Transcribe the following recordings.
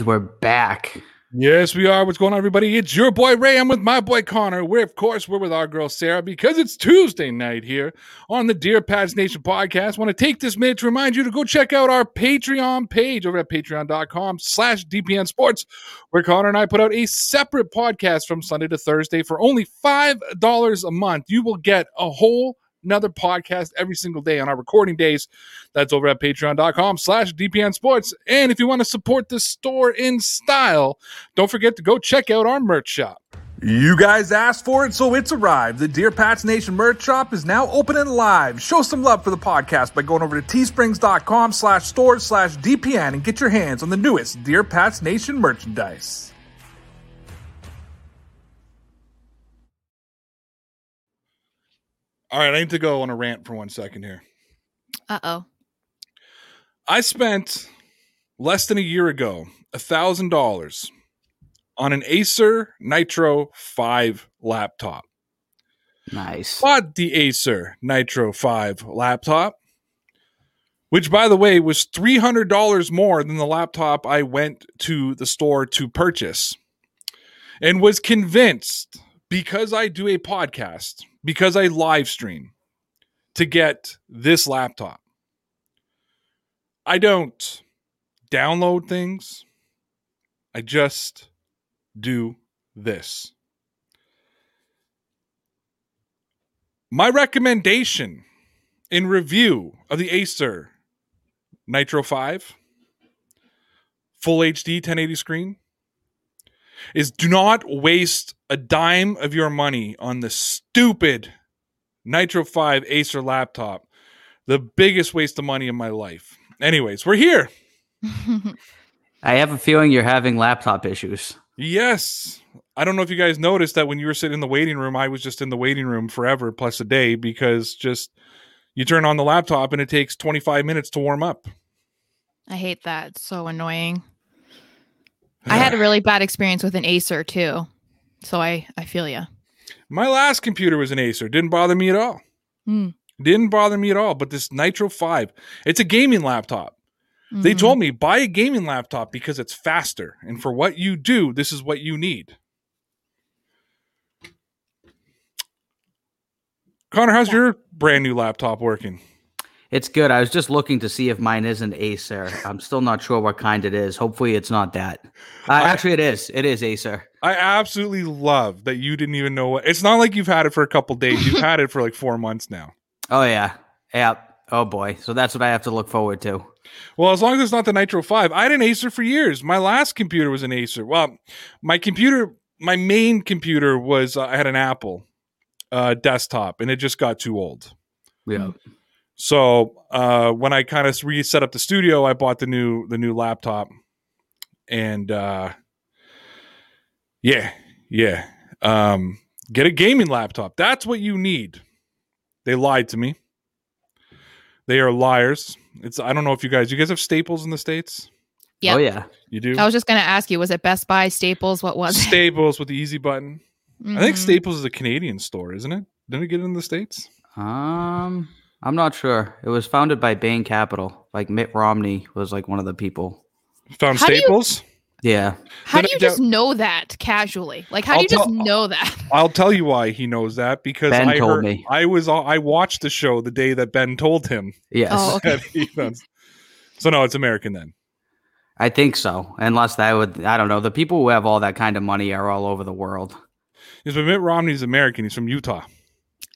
And we're back. Yes, we are. What's going on, everybody? It's your boy Ray. I'm with my boy Connor. We're, of course, we're with our girl Sarah because it's Tuesday night here on the Dear Pats Nation podcast. want to take this minute to remind you to go check out our Patreon page over at patreon.com slash DPN Sports, where Connor and I put out a separate podcast from Sunday to Thursday for only $5 a month. You will get a whole another podcast every single day on our recording days. That's over at patreon.com slash DPN Sports. And if you want to support the store in style, don't forget to go check out our merch shop. You guys asked for it, so it's arrived. The Dear Pats Nation merch shop is now open and live. Show some love for the podcast by going over to teesprings.com slash stores slash DPN and get your hands on the newest Dear Pats Nation merchandise. All right, I need to go on a rant for one second here. Uh oh. I spent less than a year ago a thousand dollars on an Acer Nitro 5 laptop. Nice. Bought the Acer Nitro 5 laptop, which by the way was $300 more than the laptop I went to the store to purchase. And was convinced because I do a podcast, because I live stream to get this laptop. I don't download things. I just do this. My recommendation in review of the Acer Nitro 5 full HD 1080 screen is do not waste a dime of your money on the stupid Nitro 5 Acer laptop. The biggest waste of money in my life. Anyways, we're here. I have a feeling you're having laptop issues. Yes. I don't know if you guys noticed that when you were sitting in the waiting room, I was just in the waiting room forever plus a day because just you turn on the laptop and it takes 25 minutes to warm up. I hate that. It's so annoying. I had a really bad experience with an Acer too. So I I feel you. My last computer was an Acer. Didn't bother me at all. Hmm. Didn't bother me at all. But this Nitro 5, it's a gaming laptop. They Mhm. told me buy a gaming laptop because it's faster. And for what you do, this is what you need. Connor, how's your brand new laptop working? It's good. I was just looking to see if mine is an Acer. I'm still not sure what kind it is. Hopefully, it's not that. Uh, I- actually, it is. It is Acer. I absolutely love that you didn't even know what it's not like you've had it for a couple days. You've had it for like four months now. Oh yeah, yeah. Oh boy. So that's what I have to look forward to. Well, as long as it's not the Nitro 5. I had an Acer for years. My last computer was an Acer. Well, my computer, my main computer was, uh, I had an Apple uh, desktop and it just got too old. Yeah. So uh, when I kind of reset up the studio, I bought the new the new laptop, and uh, yeah, yeah, um, get a gaming laptop. That's what you need. They lied to me. They are liars. It's I don't know if you guys you guys have Staples in the states. Yep. Oh yeah. You do I was just gonna ask you, was it Best Buy, Staples? What was it? Staples with the easy button. I think Mhm. Staples is a Canadian store, isn't it? Didn't it get in the states? Um, I'm not sure. It was founded by Bain Capital. Like Mitt Romney was like one of the people. Found How do you- Staples. Yeah. How Then do I you just know that casually? Like, how I'll do you just know that? I'll tell you why he knows that because Ben I told heard, me. I was I watched the show the day that Ben told him Yes. Oh, okay. that he knows. So no, it's American then. I think so. Unless that would, I don't know. The people who have all that kind of money are all over the world. Yes, but Mitt Romney's American. He's from Utah.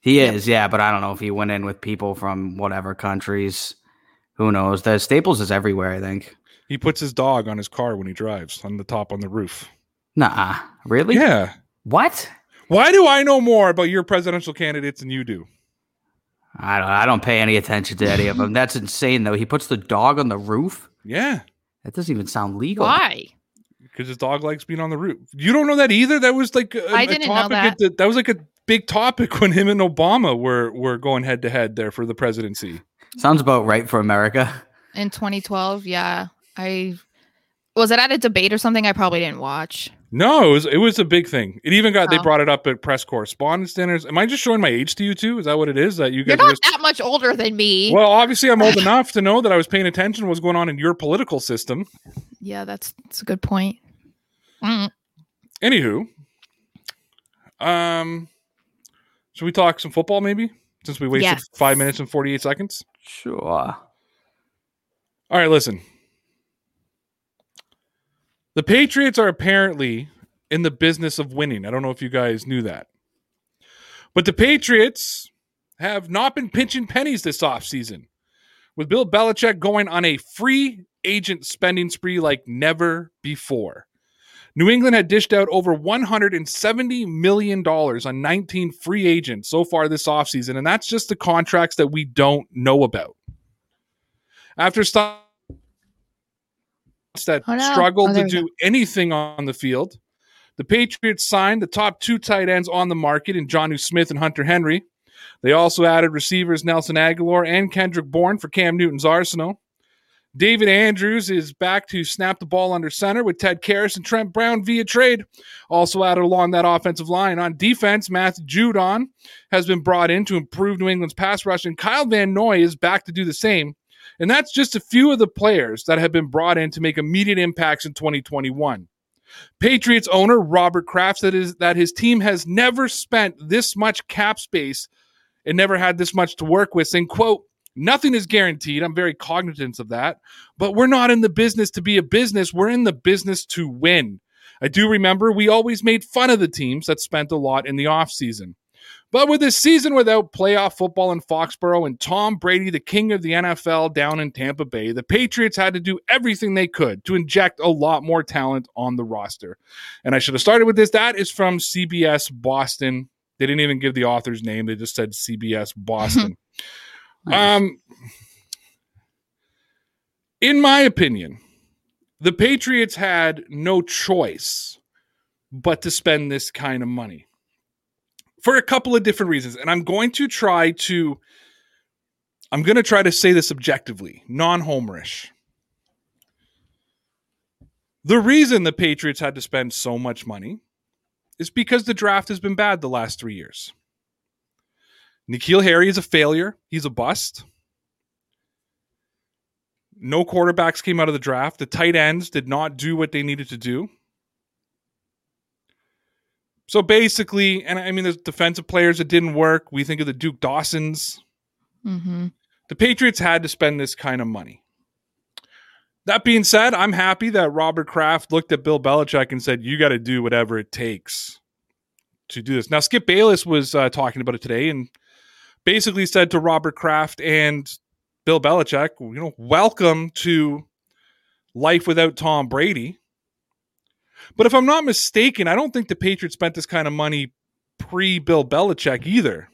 He is, yeah, but I don't know if he went in with people from whatever countries. Who knows? The Staples is everywhere, I think. He puts his dog on his car when he drives on the top on the roof. Nah, really? Yeah. What? Why do I know more about your presidential candidates than you do? I don't. I don't pay any attention to any of them. That's insane, though. He puts the dog on the roof. Yeah, That doesn't even sound legal. Why? because his dog likes being on the roof. You don't know that either. That was like a, I a didn't know topic. that. at the- that was like a big topic when him and Obama were were going head to head there for the presidency. Sounds about right for America. In 2012, yeah. I was it at a debate or something I probably didn't watch. No, it was it was a big thing. It even got they Oh. brought it up at press correspondence dinners. Am I just showing my age to you too? Is that what it is? That you You're guys not just that much older than me. well, obviously, I'm old enough to know that I was paying attention to what's going on in your political system. Yeah, that's that's a good point. Mm. Anywho, um, should we talk some football maybe? Since we wasted Yes. five minutes and 48 seconds. Sure. All right, listen. The Patriots are apparently in the business of winning. I don't know if you guys knew that. But the Patriots have not been pinching pennies this offseason, with Bill Belichick going on a free agent spending spree like never before. New England had dished out over $170 million on 19 free agents so far this offseason, and that's just the contracts that we don't know about. After stops that Oh, no. struggled Oh, to do anything on the field, the Patriots signed the top two tight ends on the market in Jonnu Smith and Hunter Henry. They also added receivers Nelson Agholor and Kendrick Bourne for Cam Newton's arsenal. David Andrews is back to snap the ball under center with Ted Karras and Trent Brown via trade. Also added along that offensive line. On defense, Matthew Judon has been brought in to improve New England's pass rush, and Kyle Van Noy is back to do the same. And that's just a few of the players that have been brought in to make immediate impacts in 2021. Patriots owner Robert Kraft said is that his team has never spent this much cap space and never had this much to work with, saying, quote, nothing is guaranteed. I'm very cognizant of that. But we're not in the business to be a business. We're in the business to win. I do remember we always made fun of the teams that spent a lot in the offseason. But with a season without playoff football in Foxborough and Tom Brady, the king of the NFL, down in Tampa Bay, the Patriots had to do everything they could to inject a lot more talent on the roster. And I should have started with this. That is from CBS Boston. They didn't even give the author's name, they just said CBS Boston. Um, in my opinion, the Patriots had no choice but to spend this kind of money for a couple of different reasons. And I'm going to try to I'm going to try to say this objectively, non-homerish. The reason the Patriots had to spend so much money is because the draft has been bad the last 3 years. N'Keal Harry is a failure. He's a bust. No quarterbacks came out of the draft. The tight ends did not do what they needed to do. So basically, and I mean, there's defensive players that didn't work. We think of the Duke Dawsons. hmm The Patriots had to spend this kind of money. That being said, I'm happy that Robert Kraft looked at Bill Belichick and said, "You got to do whatever it takes to do this." Now, Skip Bayless was uh, talking about it today and basically said to Robert Kraft and Bill Belichick, "You know, welcome to life without Tom Brady." But if I'm not mistaken, I don't think the Patriots spent this kind of money pre Bill Belichick either.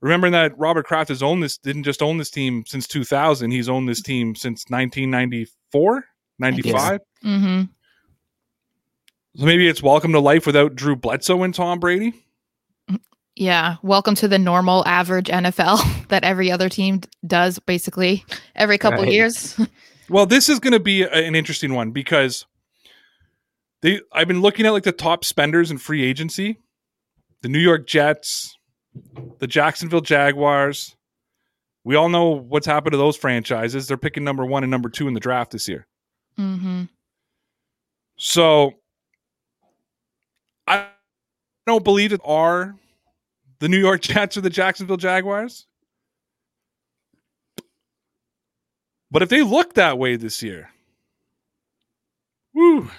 Remembering that Robert Kraft has owned this, didn't just own this team since 2000. He's owned this team since 1994, 95. hmm So maybe it's welcome to life without Drew Bledsoe and Tom Brady. Yeah. Welcome to the normal average NFL that every other team does basically every couple Right. years. Well, this is going to be a- an interesting one because they I've been looking at like the top spenders in free agency. The New York Jets, the Jacksonville Jaguars. We all know what's happened to those franchises. They're picking number 1 and number 2 in the draft this year. hmm So I don't believe it are the New York Jets or the Jacksonville Jaguars. But if they look that way this year, woo.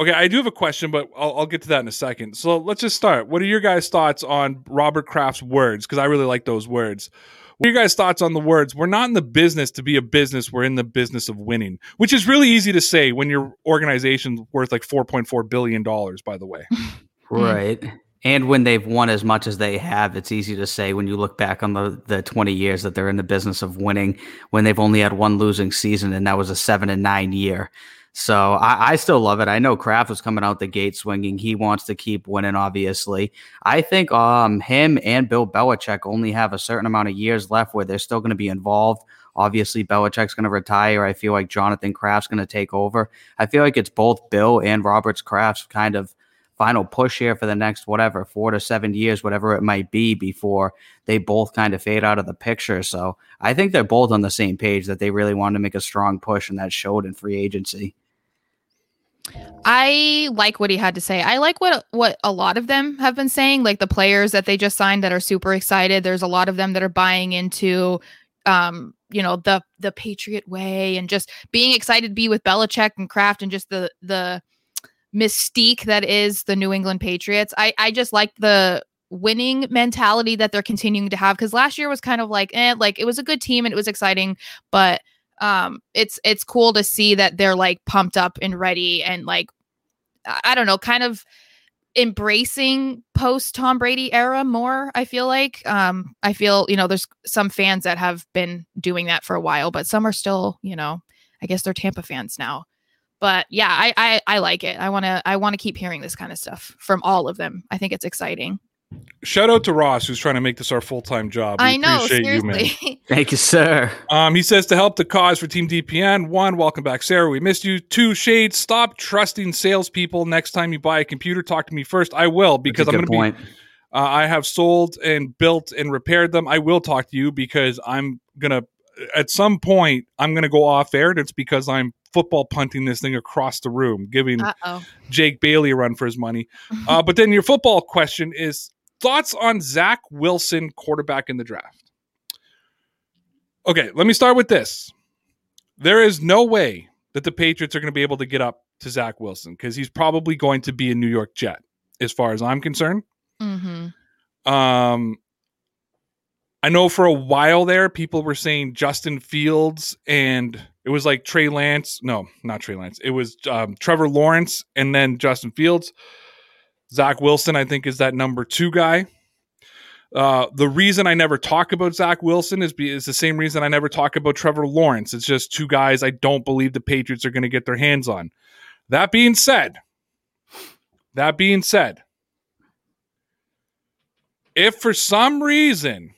Okay, I do have a question, but I'll, I'll get to that in a second. So let's just start. What are your guys' thoughts on Robert Kraft's words? Because I really like those words. What are your guys' thoughts on the words? We're not in the business to be a business. We're in the business of winning, which is really easy to say when your organization's worth like $4.4 billion, by the way. Right. And when they've won as much as they have, it's easy to say when you look back on the, the 20 years that they're in the business of winning when they've only had one losing season and that was a seven and nine year. So I, I, still love it. I know Kraft was coming out the gate swinging. He wants to keep winning, obviously. I think um, him and Bill Belichick only have a certain amount of years left where they're still going to be involved. Obviously, Belichick's going to retire. I feel like Jonathan Kraft's going to take over. I feel like it's both Bill and Roberts Kraft's kind of final push here for the next whatever four to seven years, whatever it might be, before they both kind of fade out of the picture. So I think they're both on the same page that they really want to make a strong push, and that showed in free agency. I like what he had to say. I like what what a lot of them have been saying, like the players that they just signed that are super excited. There's a lot of them that are buying into um, you know, the the Patriot way and just being excited to be with Belichick and Kraft and just the the mystique that is the New England Patriots. I I just like the winning mentality that they're continuing to have because last year was kind of like eh, like it was a good team and it was exciting, but um it's it's cool to see that they're like pumped up and ready and like I don't know, kind of embracing post Tom Brady era more. I feel like um I feel you know there's some fans that have been doing that for a while, but some are still you know I guess they're Tampa fans now. But yeah, I I, I like it. I want to I want to keep hearing this kind of stuff from all of them. I think it's exciting. Shout out to Ross, who's trying to make this our full time job. We I know. Seriously. You, Thank you, sir. Um, he says to help the cause for Team DPN. One, welcome back, Sarah. We missed you. Two, Shade, stop trusting salespeople. Next time you buy a computer, talk to me first. I will because I'm going to be. Uh, I have sold and built and repaired them. I will talk to you because I'm gonna. At some point, I'm gonna go off air, and it's because I'm football punting this thing across the room, giving Uh-oh. Jake Bailey a run for his money. Uh, but then your football question is thoughts on Zach Wilson, quarterback in the draft? Okay, let me start with this. There is no way that the Patriots are going to be able to get up to Zach Wilson because he's probably going to be a New York Jet, as far as I'm concerned. Mm-hmm. Um, I know for a while there, people were saying Justin Fields and it was like Trey Lance. No, not Trey Lance. It was um, Trevor Lawrence and then Justin Fields. Zach Wilson, I think, is that number two guy. Uh, the reason I never talk about Zach Wilson is, be, is the same reason I never talk about Trevor Lawrence. It's just two guys I don't believe the Patriots are going to get their hands on. That being said, that being said, if for some reason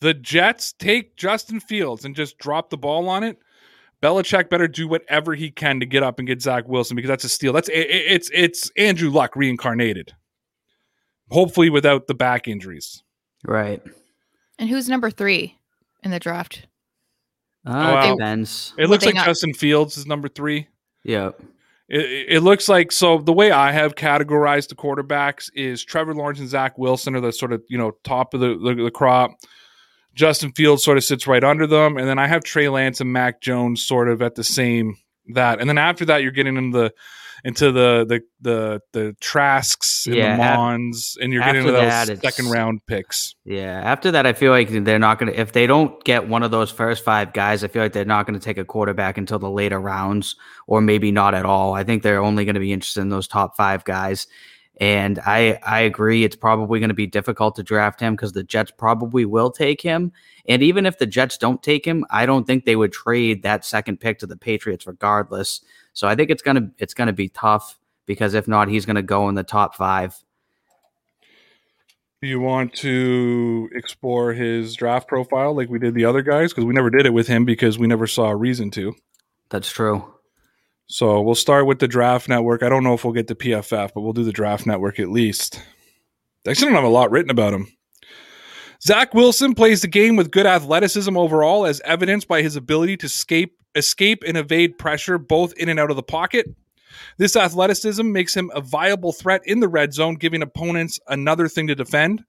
the Jets take Justin Fields and just drop the ball on it, Belichick better do whatever he can to get up and get Zach Wilson because that's a steal. That's it, it's it's Andrew Luck reincarnated. Hopefully without the back injuries. Right. And who's number three in the draft? Uh, well, depends. It looks like not- Justin Fields is number three. Yeah. It, it, looks like so. The way I have categorized the quarterbacks is Trevor Lawrence and Zach Wilson are the sort of you know top of the, the, the crop. Justin Fields sort of sits right under them, and then I have Trey Lance and Mac Jones sort of at the same that, and then after that you're getting into the into the the the the Trasks and yeah, the Monds, and you're getting into those second round picks. Yeah, after that, I feel like they're not going to if they don't get one of those first five guys. I feel like they're not going to take a quarterback until the later rounds, or maybe not at all. I think they're only going to be interested in those top five guys. And I I agree it's probably going to be difficult to draft him because the Jets probably will take him. And even if the Jets don't take him, I don't think they would trade that second pick to the Patriots regardless. So I think it's gonna it's gonna be tough because if not, he's gonna go in the top five. Do you want to explore his draft profile like we did the other guys? Because we never did it with him because we never saw a reason to. That's true. So we'll start with the draft network. I don't know if we'll get to PFF, but we'll do the draft network at least. They actually don't have a lot written about him. Zach Wilson plays the game with good athleticism overall, as evidenced by his ability to escape, escape and evade pressure both in and out of the pocket. This athleticism makes him a viable threat in the red zone, giving opponents another thing to defend.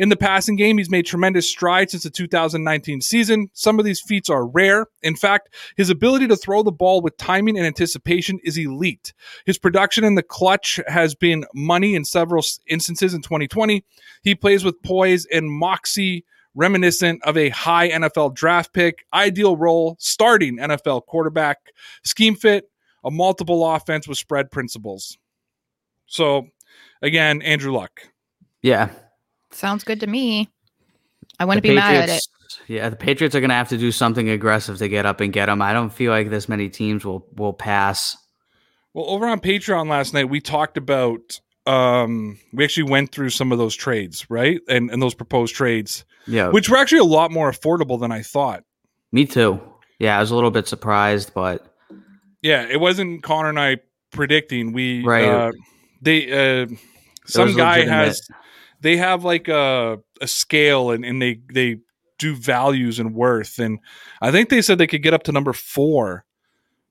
In the passing game, he's made tremendous strides since the 2019 season. Some of these feats are rare. In fact, his ability to throw the ball with timing and anticipation is elite. His production in the clutch has been money in several instances in 2020. He plays with poise and moxie reminiscent of a high NFL draft pick, ideal role, starting NFL quarterback, scheme fit, a multiple offense with spread principles. So again, Andrew Luck. Yeah. Sounds good to me. I wouldn't The be mad at it. Yeah, the Patriots are going to have to do something aggressive to get up and get them. I don't feel like this many teams will will pass. Well, over on Patreon last night, we talked about. Um, we actually went through some of those trades, right? And and those proposed trades, Yeah, which were actually a lot more affordable than I thought. me too. Yeah, I was a little bit surprised, but Yeah, it wasn't Connor and I predicting. We Right. Uh, they uh, some guy legitimate. has they have like a a scale and and they they do values and worth and I think they said they could get up to number four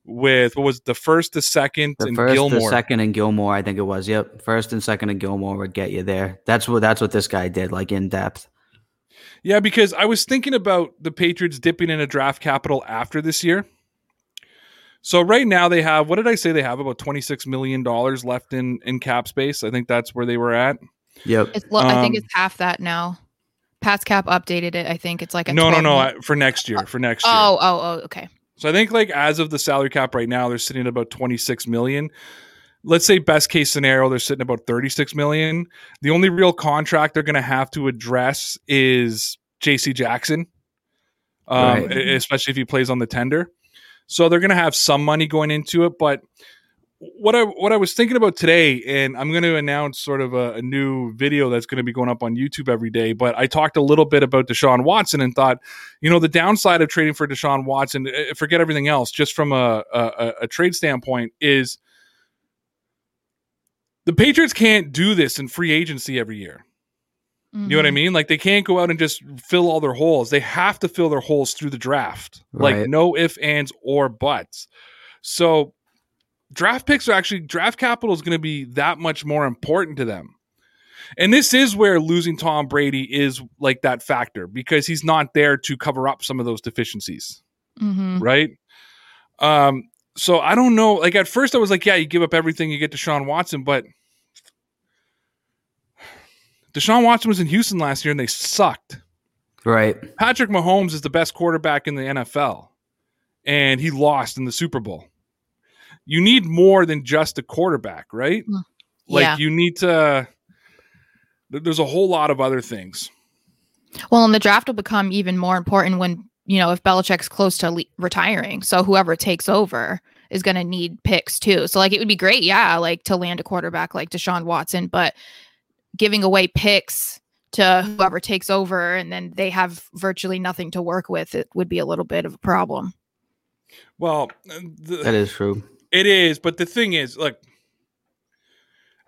with what was the first, the second, the and first, Gilmore. the second, and Gilmore, I think it was. Yep, first and second and Gilmore would get you there. That's what that's what this guy did, like in depth. Yeah, because I was thinking about the Patriots dipping into draft capital after this year. So right now they have what did I say they have about twenty six million dollars left in in cap space. I think that's where they were at. Yep. It's lo- I think Um, it's half that now. Pat's cap updated it. I think it's like a No, no, no, I, for next year, for next year. Oh, oh, oh, okay. So I think like as of the salary cap right now, they're sitting at about 26 million. Let's say best case scenario, they're sitting about 36 million. The only real contract they're going to have to address is JC Jackson, um, Right. especially if he plays on the tender. So they're going to have some money going into it. But what I what I was thinking about today, and I'm going to announce sort of a, a new video that's going to be going up on YouTube every day. But I talked a little bit about Deshaun Watson and thought you know the downside of trading for Deshaun Watson, eh, forget everything else, just from a, a, a trade standpoint, is the Patriots can't do this in free agency every year. You know what I Mhm. mean? Like they can't go out and just fill all their holes. They have to fill their holes through the draft. Like no ifs, ands, or buts. So draft picks are actually draft capital is going to be that much more important to them. And this is where losing Tom Brady is like that factor because he's not there to cover up some of those deficiencies Mhm. right? Um, so I don't know. Like at first, I was like, yeah, you give up everything, you get Deshaun Watson, but Deshaun Watson was in Houston last year and they sucked. Right. Patrick Mahomes is the best quarterback in the NFL, and he lost in the Super Bowl. You need more than just a quarterback, right? Mm. Like you need to. There's a whole lot of other things. Well, and the draft will become even more important when you know if Belichick's close to le- retiring. So whoever takes over is going to need picks too. So like it would be great, yeah, like to land a quarterback like Deshaun Watson, but giving away picks to whoever takes over and then they have virtually nothing to work with, it would be a little bit of a problem. Well, uh, the, That is true. It is, but the thing is, look,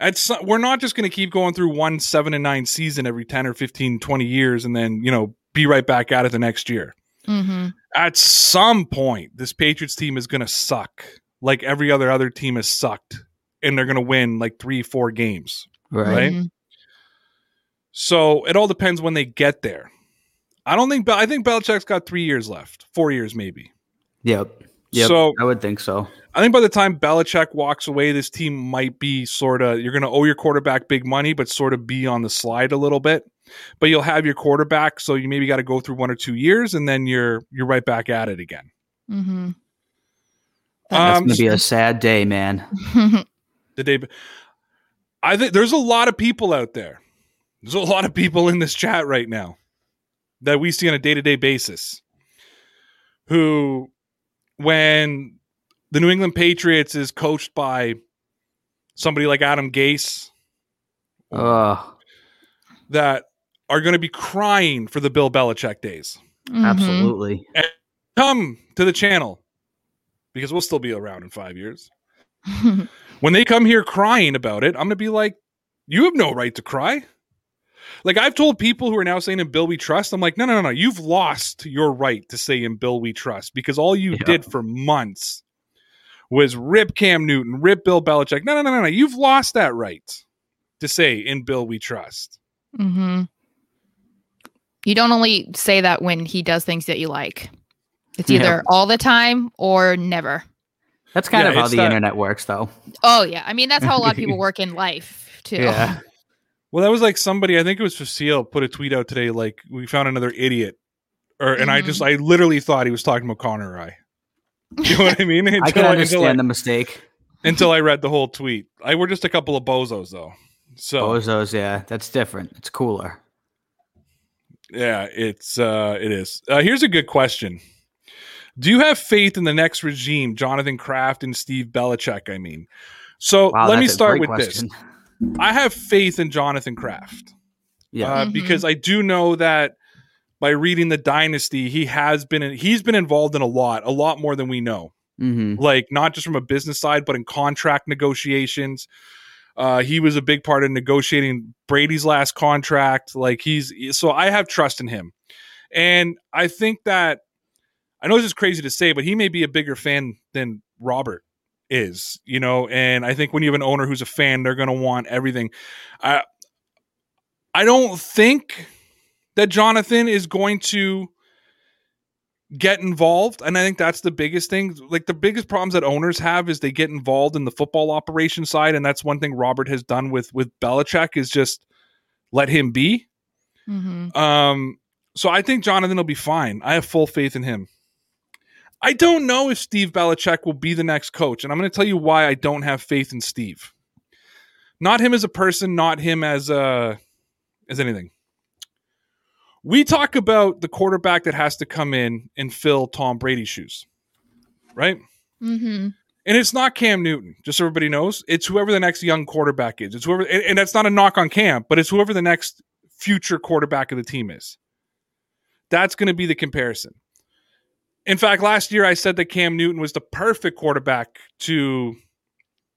at some, we're not just going to keep going through one seven and nine season every 10 or 15, 20 years and then, you know, be right back at it the next year. Mm-hmm. At some point, this Patriots team is going to suck like every other other team has sucked and they're going to win like three, four games. Right. Right. Mm-hmm. So it all depends when they get there. I don't think, I think Belichick's got three years left, four years maybe. Yep. Yep. So I would think so. I think by the time Belichick walks away, this team might be sort of you're going to owe your quarterback big money, but sort of be on the slide a little bit. But you'll have your quarterback, so you maybe got to go through one or two years, and then you're you're right back at it again. Mm-hmm. That's Um, gonna be a sad day, man. the day, I think there's a lot of people out there. There's a lot of people in this chat right now that we see on a day to day basis who, when the New England Patriots is coached by somebody like Adam Gase, Oh, that are going to be crying for the Bill Belichick days. Mhm. absolutely. Come to the channel because we'll still be around in five years. When they come here crying about it, I'm going to be like, you have no right to cry. Like I've told people who are now saying in Bill we trust, I'm like, no, no, no, no. You've lost your right to say in Bill we trust because all you Yeah. did for months was rip Cam Newton, rip Bill Belichick. No, no, no, no, no. You've lost that right to say in Bill we trust. Mm-hmm. You don't only say that when he does things that you like. It's Yeah. either all the time or never. That's kind Yeah, of how the that- internet works, though. Oh yeah, I mean that's how a lot of people work in life too. Yeah. Well, that was like somebody, I think it was Facile, put a tweet out today, like, we found another idiot. Or, and I Mhm. just, I literally thought he was talking about Connor I. You know what I mean? I can Until understand until the mistake. until I read the whole tweet. I were just a couple of bozos, though. So Bozos, yeah, that's different. It's cooler. yeah, it's uh, it is. Uh, here's a good question: Do you have faith in the next regime, Jonathan Kraft and Steve Belichick? I mean, so Wow, let me start with question. this. I have faith in Jonathan Kraft. Yeah. uh, Mhm. because I do know that by reading the Dynasty, he has been in, he's been involved in a lot, a lot more than we know. hmm Like not just from a business side, but in contract negotiations. Uh, he was a big part of negotiating Brady's last contract. Like he's so I have trust in him, and I think that I know this is crazy to say, but he may be a bigger fan than Robert is. You know, and I think when you have an owner who's a fan, they're going to want everything. I I don't think that Jonathan is going to get involved and i think that's the biggest thing like the biggest problems that owners have is they get involved in the football operation side and that's one thing robert has done with with Belichick is just let him be Mhm. um so i think jonathan will be fine i have full faith in him i don't know if steve Belichick will be the next coach and i'm going to tell you why i don't have faith in steve not him as a person not him as uh as anything we talk about the quarterback that has to come in and fill Tom Brady's shoes, right? Mhm. And it's not Cam Newton, just so everybody knows. It's whoever the next young quarterback is. It's whoever, and, and that's not a knock on Cam, but it's whoever the next future quarterback of the team is. That's going to be the comparison. In fact, last year I said that Cam Newton was the perfect quarterback to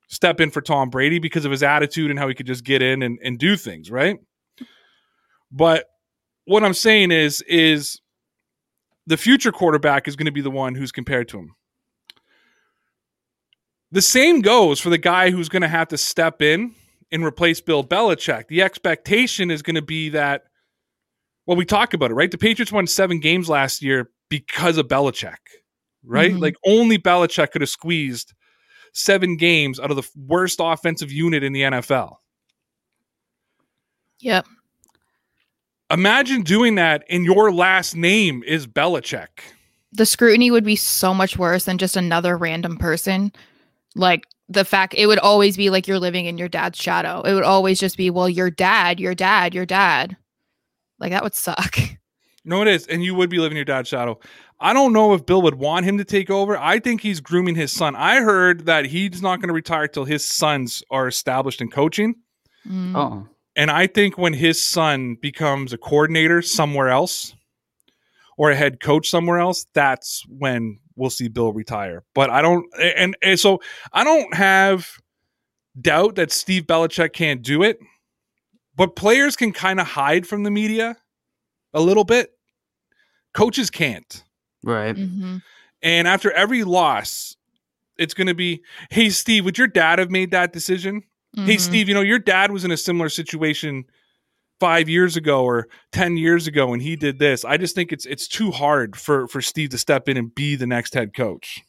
step in for Tom Brady because of his attitude and how he could just get in and, and do things, right? But what I'm saying is, is the future quarterback is going to be the one who's compared to him. The same goes for the guy who's going to have to step in and replace Bill Belichick. The expectation is going to be that, well, we talk about it, right? The Patriots won seven games last year because of Belichick, right? Mhm. Like only Belichick could have squeezed seven games out of the worst offensive unit in the NFL. Yep. Imagine doing that and your last name is Belichick. The scrutiny would be so much worse than just another random person. Like the fact it would always be like you're living in your dad's shadow. It would always just be, well, your dad, your dad, your dad. Like that would suck. No, it is. And you would be living your dad's shadow. I don't know if Bill would want him to take over. I think he's grooming his son. I heard that he's not going to retire till his sons are established in coaching. Mm. Oh, And I think when his son becomes a coordinator somewhere else or a head coach somewhere else, that's when we'll see Bill retire. But I don't, and, and so I don't have doubt that Steve Belichick can't do it, but players can kind of hide from the media a little bit. Coaches can't. right. Mhm. And after every loss, it's going to be, hey, Steve, would your dad have made that decision? Hey, Mhm. Steve, you know, your dad was in a similar situation five years ago or 10 years ago and he did this. I just think it's it's too hard for, for Steve to step in and be the next head coach.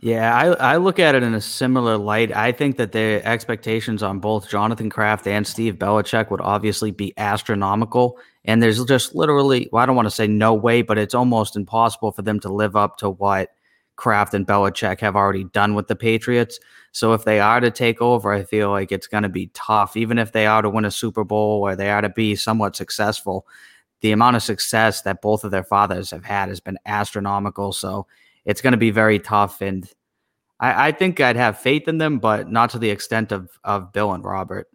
Yeah, I, I look at it in a similar light. I think that the expectations on both Jonathan Kraft and Steve Belichick would obviously be astronomical. And there's just literally, well, I don't want to say no way, but it's almost impossible for them to live up to what Kraft and Belichick have already done with the Patriots. So if they are to take over, I feel like it's going to be tough. Even if they are to win a Super Bowl or they are to be somewhat successful, the amount of success that both of their fathers have had has been astronomical. So it's going to be very tough. And I, I think I'd have faith in them, but not to the extent of of Bill and Robert.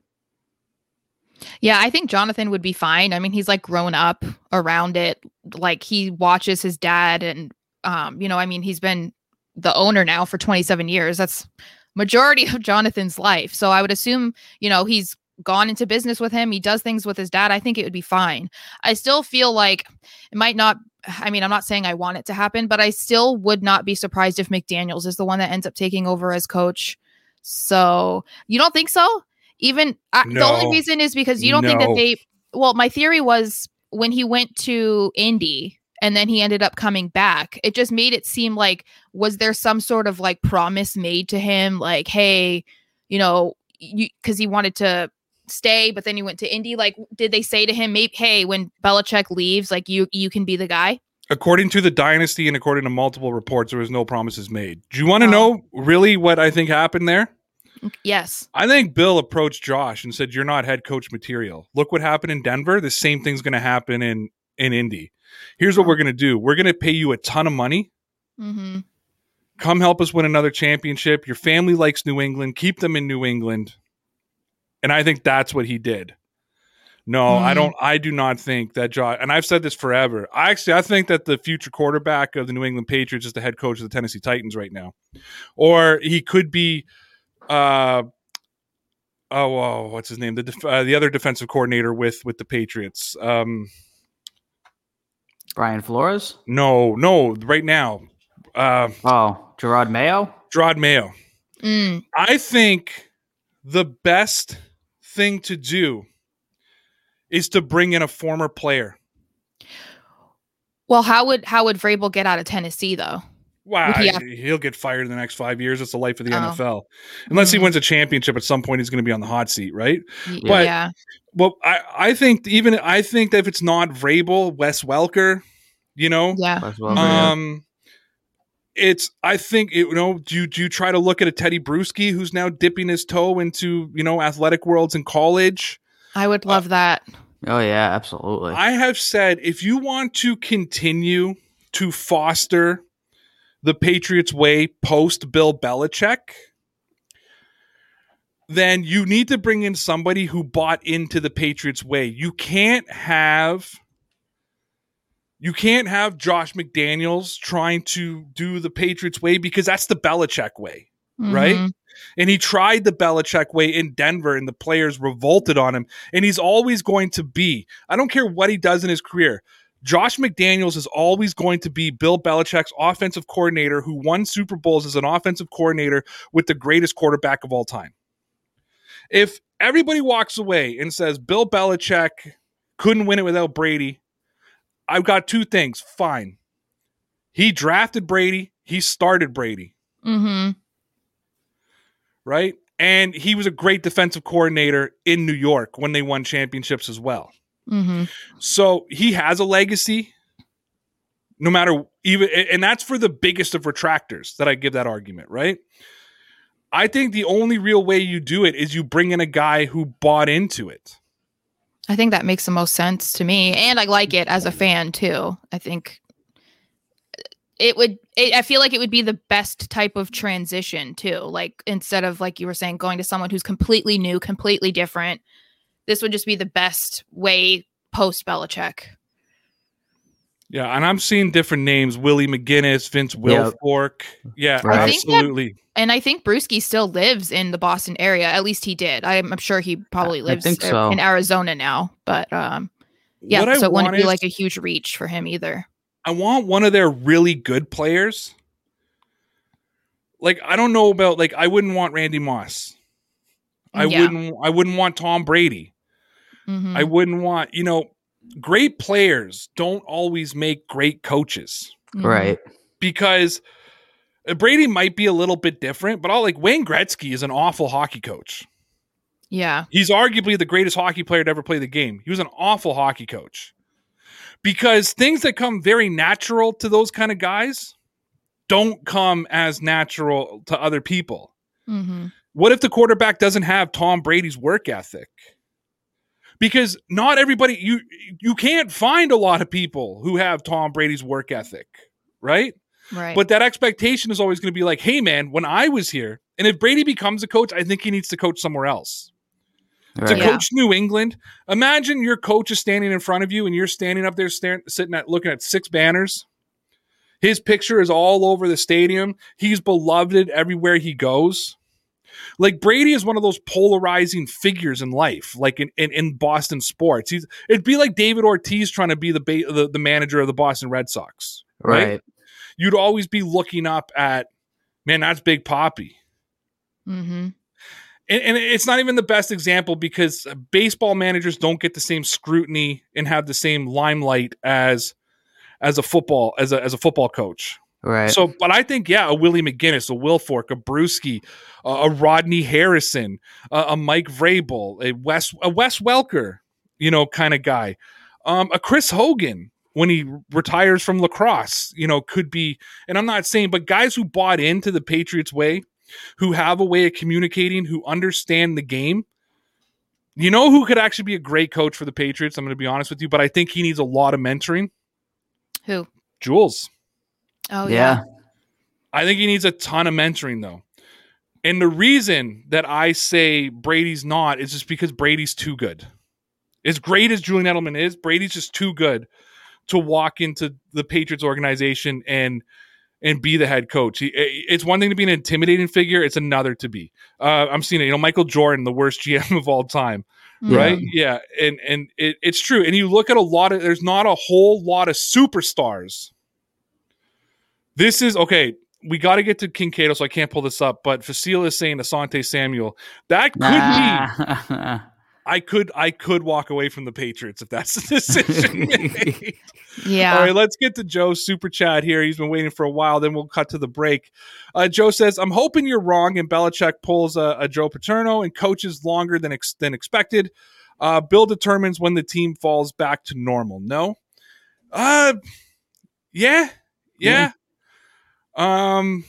Yeah, I think Jonathan would be fine. I mean, he's like grown up around it. Like he watches his dad and um, you know, I mean, he's been the owner now for 27 years. That's majority of Jonathan's life. So I would assume, you know, he's gone into business with him. He does things with his dad. I think it would be fine. I still feel like it might not I mean, I'm not saying I want it to happen, but I still would not be surprised if McDaniels is the one that ends up taking over as coach. So, you don't think so? Even I, the only reason is because you don't think that they well, my theory was when he went to Indy and then he ended up coming back, it just made it seem like was there some sort of like promise made to him like, hey, you know, because he wanted to stay, but then he went to Indy. Like, did they say to him, maybe, hey, when Belichick leaves, like you you can be the guy? According to the dynasty and according to multiple reports, there was no promises made. Do you want to Oh. know really what I think happened there? Yes. I think Bill approached Josh and said, "You're not head coach material. Look what happened in Denver. The same thing's going to happen in in Indy. Here's what we're going to do. We're going to pay you a ton of money. Mm-hmm. Come help us win another championship. Your family likes New England. Keep them in New England." And I think that's what he did. No, I Mm. don't. I do not think that Josh. And I've said this forever. I actually, I think that the future quarterback of the New England Patriots is the head coach of the Tennessee Titans right now, or he could be. Uh, oh, whoa, what's his name? The def- uh, the other defensive coordinator with with the Patriots. Um, Brian Flores. no, no, right now, uh, Oh, Gerard Mayo. Gerard Mayo. Mm. I think the best thing to do is to bring in a former player. Well, how would how would Vrabel get out of Tennessee though? Wow, Would he have- he'll get fired in the next five years. It's the life of the Oh. NFL. Unless he Mhm. wins a championship at some point, he's going to be on the hot seat, right? Y- But- yeah. Well, I, I think even I think that if it's not Vrabel, Wes Welker, you know, Yeah. As yeah. um, it's I think it, you know. Do you, do you try to look at a Teddy Bruschi who's now dipping his toe into you know athletic worlds in college? I would uh, love that. oh yeah, absolutely. I have said if you want to continue to foster the Patriots way post Bill Belichick, then you need to bring in somebody who bought into the Patriots way. You can't have you can't have Josh McDaniels trying to do the Patriots way because that's the Belichick way right? Mhm. And he tried the Belichick way in Denver, and the players revolted on him. And he's always going to be, I don't care what he does in his career. Josh McDaniels is always going to be Bill Belichick's offensive coordinator who won Super Bowls as an offensive coordinator with the greatest quarterback of all time. If everybody walks away and says Bill Belichick couldn't win it without Brady, I've got two things. Fine. He drafted Brady, he started Brady Mhm. right? And he was a great defensive coordinator in New York when they won championships as well. Mhm. So he has a legacy, no matter even, and that's for the biggest of retractors that I give that argument, right? I think the only real way you do it is you bring in a guy who bought into it. I think that makes the most sense to me, and I like it as a fan too. I think it would. It, I feel like it would be the best type of transition too. Like instead of like you were saying, going to someone who's completely new, completely different. This would just be the best way post Belichick. Yeah, and I'm seeing different names: Willie McGinest, Vince Yeah. Wilfork. Yeah, Right. I think that- absolutely. And I think Bruschi still lives in the Boston area. At least he did. I'm, I'm sure he probably lives think so. in Arizona now. But um, yeah, What I so it wouldn't want be like a huge reach for him either. I want one of their really good players. Like I don't know about like I wouldn't want Randy Moss. I Yeah. wouldn't I wouldn't want Tom Brady. Mhm. I wouldn't want, you know, great players don't always make great coaches Mhm. Right. because Brady might be a little bit different, but I'll like Wayne Gretzky is an awful hockey coach. Yeah. He's arguably the greatest hockey player to ever play the game. He was an awful hockey coach. Because things that come very natural to those kind of guys don't come as natural to other people. hmm What if the quarterback doesn't have Tom Brady's work ethic? Because not everybody you you can't find a lot of people who have Tom Brady's work ethic, right? Right. But that expectation is always going to be like, "Hey man, when I was here, and if Brady becomes a coach, I think he needs to coach somewhere else." to Right. Yeah. coach New England. Imagine your coach is standing in front of you and you're standing up there staring, sitting at looking at six banners. His picture is all over the stadium. He's beloved everywhere he goes. Like Brady is one of those polarizing figures in life, like in, in, in Boston sports. He's it'd be like David Ortiz trying to be the, ba- the the manager of the Boston Red Sox. right? Right. You'd always be looking up at, man, that's Big Poppy hmm and, and it's not even the best example because baseball managers don't get the same scrutiny and have the same limelight as as a football as a as a football coach. Right. So, but I think yeah, a Willie McGinest, a Wilfork, a Bruschi, a, a Rodney Harrison, a, a Mike Vrabel, a Wes a Wes Welker, you know, kind of guy, um, a Chris Hogan when he retires from lacrosse, you know, could be. And I'm not saying, but guys who bought into the Patriots way who have a way of communicating, who understand the game. You know who could actually be a great coach for the Patriots? I'm going to be honest with you, but I think he needs a lot of mentoring. Who? Jules. Oh yeah. yeah. I think he needs a ton of mentoring though. And the reason that I say Brady's not is just because Brady's too good. As great as Julian Edelman is, Brady's just too good to walk into the Patriots organization and and be the head coach. He, it's one thing to be an intimidating figure; it's another to be. Uh, I'm seeing it. You know, Michael Jordan, the worst GM of all time, Mhm. right? Yeah, and and it, it's true. And you look at a lot of there's not a whole lot of superstars. This is okay. We got to get to Kincaid, so I can't pull this up. But Facile is saying Asante Samuel. That could be. Nah. I could. I could walk away from the Patriots if that's the decision. made. Yeah. All right, let's get to Joe's super chat here. He's been waiting for a while. Then we'll cut to the break. Uh, Joe says, "I'm hoping you're wrong." And Belichick pulls a, a Joe Paterno and coaches longer than ex- than expected. Uh, Bill determines when the team falls back to normal. No, uh, yeah, yeah. Um,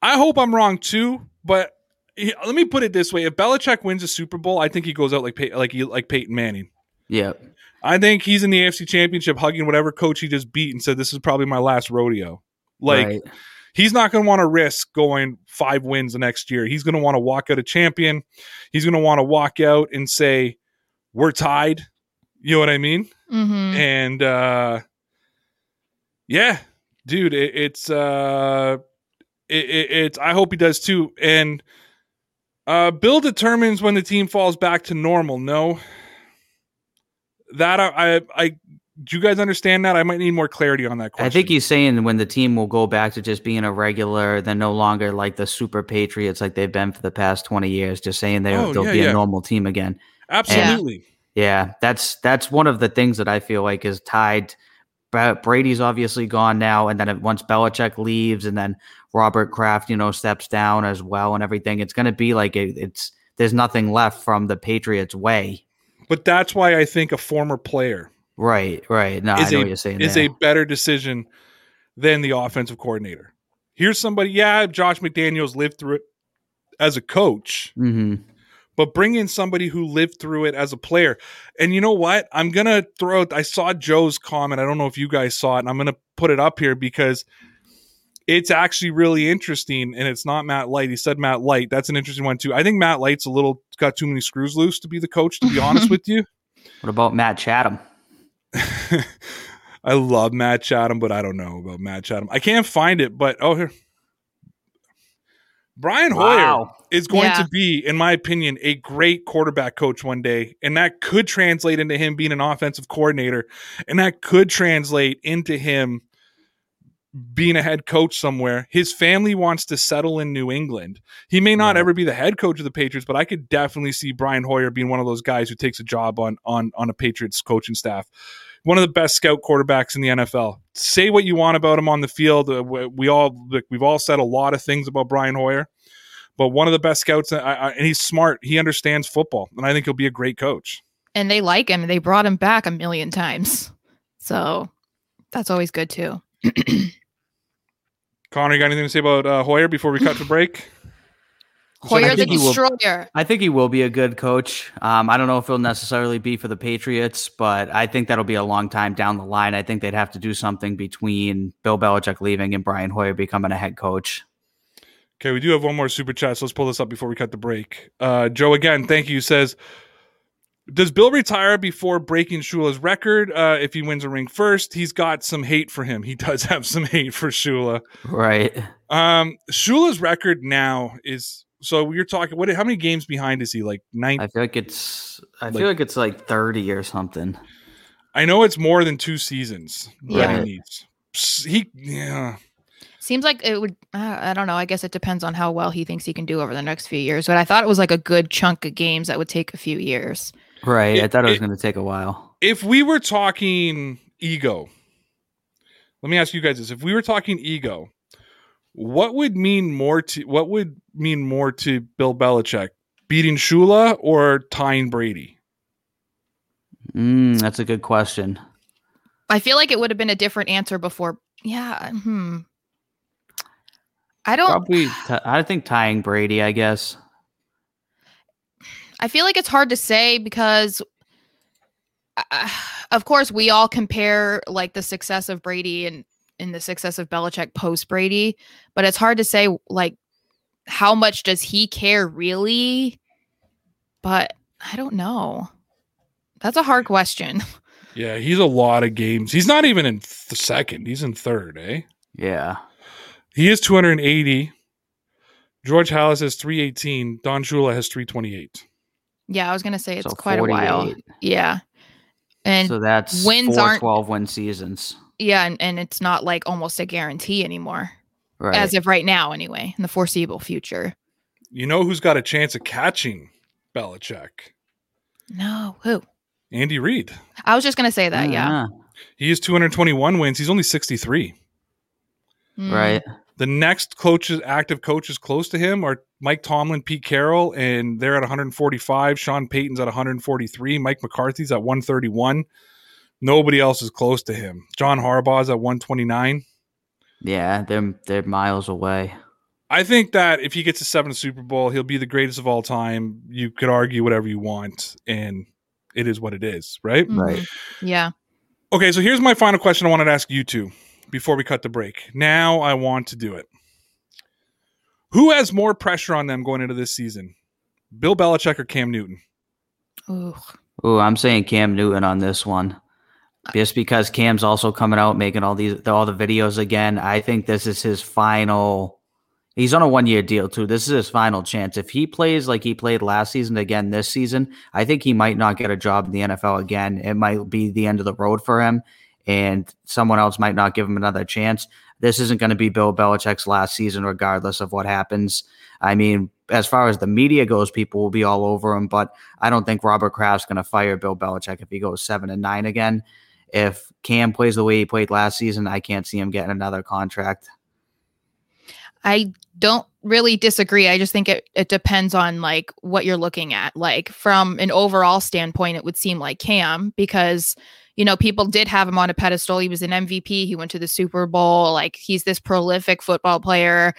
I hope I'm wrong too, but he- let me put it this way: If Belichick wins a Super Bowl, I think he goes out like Pey- like he- like Peyton Manning. Yeah, I think he's in the AFC Championship hugging whatever coach he just beat and said, This is probably my last rodeo. Like, Right. he's not going to want to risk going five wins the next year. He's going to want to walk out a champion. He's going to want to walk out and say, We're tied. You know what I mean? Mhm. And, uh, yeah, dude, it, it's, uh, it, it, it's, I hope he does too. And, uh, Bill determines when the team falls back to normal. No, that I, I, I do you guys understand that? I might need more clarity on that question. I think he's saying when the team will go back to just being a regular, they're no longer like the super patriots like they've been for the past 20 years, just saying they, Oh, they'll yeah, be yeah. a normal team again. absolutely. Yeah, that's that's one of the things that I feel like is tied. Bra- Brady's obviously gone now, and then once Belichick leaves, and then Robert Kraft, you know, steps down as well, and everything, it's going to be like it, it's there's nothing left from the Patriots' way. But that's why I think a former player Right, right. No, I is know a what you're saying. is there. a better decision than the offensive coordinator. Here's somebody, yeah, Josh McDaniels lived through it as a coach, hmm but bring in somebody who lived through it as a player. And you know what? I'm gonna throw. I saw Joe's comment. I don't know if you guys saw it, and I'm gonna put it up here because it's actually really interesting. And it's not Matt Light. He said Matt Light. That's an interesting one too. I think Matt Light's a little got too many screws loose to be the coach. To be honest with you. What about Matt Chatham? I love Matt Chatham, but I don't know about Matt Chatham. I can't find it, but oh here. Brian Hoyer Wow. is going Yeah. to be, in my opinion, a great quarterback coach one day. And that could translate into him being an offensive coordinator. And that could translate into him being a head coach somewhere. His family wants to settle in New England. He may not Right. ever be the head coach of the Patriots, but I could definitely see Brian Hoyer being one of those guys who takes a job on on on a Patriots coaching staff. One of the best scout quarterbacks in the NFL. Say what you want about him on the field. Uh, we, all we've all said a lot of things about Brian Hoyer, but one of the best scouts, I, and he's smart. He understands football, and I think he'll be a great coach. and they like him. They brought him back a million times. So that's always good too. Connor, you got anything to say about uh, Hoyer before we cut to break? Hoyer the think will- Destroyer. I think he will be a good coach. Um, I don't know if he'll necessarily be for the Patriots, but I think that'll be a long time down the line. I think they'd have to do something between Bill Belichick leaving and Brian Hoyer becoming a head coach. Okay, we do have one more super chat, so let's pull this up before we cut the break. Uh, Joe, again, thank you. Says, does Bill retire before breaking Shula's record? Uh, if he wins a ring first, he's got some hate for him. He does have some hate for Shula. Right. Um, Shula's record now is so we're talking. What? How many games behind is he? Like nine? I feel like it's I Like- feel like it's like 30 or something. I know it's more than two seasons that Yeah. he needs. He yeah. Seems like it would. Uh, I don't know. I guess it depends on how well he thinks he can do over the next few years. But I thought it was like a good chunk of games that would take a few years. Right. I thought it was going to take a while. if we were talking ego, let me ask you guys this: If we were talking ego, what would mean more to what would mean more to Bill Belichick, beating Shula or tying Brady? Mm, that's a good question. I feel like it would have been a different answer before. Yeah. Hmm. I don't. Probably, t- I think tying Brady. I guess. I feel like it's hard to say because, uh, of course, we all compare like the success of Brady and in the success of Belichick post Brady, but it's hard to say like how much does he care really? But I don't know. That's a hard question. Yeah, he's a lot of games. He's not even in th- second. He's in third, eh? Yeah. He is 280. George Halas has 318. Don Shula has 328. Yeah, I was gonna say it's So quite a while. Yeah, and so that's wins four aren't- 12 win seasons. yeah, and, and it's not like almost a guarantee anymore, Right. as of right now, anyway, in the foreseeable future. You know who's got a chance of catching Belichick? No, who? Andy Reid. I was just gonna say that. Yeah, Ah, He has 221 wins. He's only 63. Mm. Right. The next coaches, active coaches close to him are Mike Tomlin, Pete Carroll, and they're at 145. Sean Payton's at 143. Mike McCarthy's at 131. Nobody else is close to him. John Harbaugh's at 129. Yeah, they're they're miles away. I think that if he gets a seventh Super Bowl, he'll be the greatest of all time. You could argue whatever you want, and it is what it is, right? Mhm. Right. Yeah. Okay, so here's my final question I wanted to ask you two before we cut the break. Now I want to do it. Who has more pressure on them going into this season? Bill Belichick or Cam Newton? Ooh. Ooh, I'm saying Cam Newton on this one. Just because Cam's also coming out making all these all the videos again. I think this is his final he's on a one year deal too. This is his final chance. If he plays like he played last season again this season, I think he might not get a job in the NFL again. It might be the end of the road for him and someone else might not give him another chance. This isn't going to be Bill Belichick's last season, regardless of what happens. I mean, as far as the media goes, people will be all over him, but I don't think Robert Kraft's going to fire Bill Belichick if he goes seven and nine again. If Cam plays the way he played last season, I can't see him getting another contract. I don't really disagree. I just think it, it depends on like what you're looking at. Like from an overall standpoint, it would seem like Cam because you know people did have him on a pedestal. He was an MVP. He went to the Super Bowl. Like he's this prolific football player,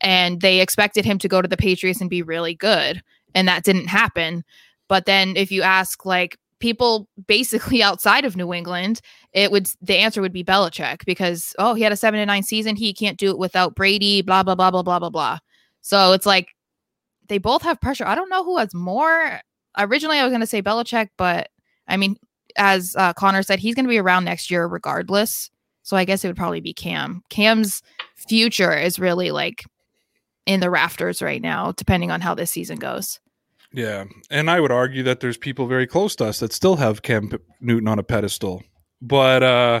and they expected him to go to the Patriots and be really good, and that didn't happen. But then if you ask like people basically outside of New England, it would the answer would be Belichick because oh he had a seven and nine season he can't do it without Brady blah blah blah blah blah blah blah. So it's like they both have pressure. I don't know who has more. Originally I was going to say Belichick, but I mean as uh, Connor said he's going to be around next year regardless. So I guess it would probably be Cam. Cam's future is really like in the rafters right now depending on how this season goes. Yeah, and I would argue that there's people very close to us that still have Cam P- Newton on a pedestal. But uh,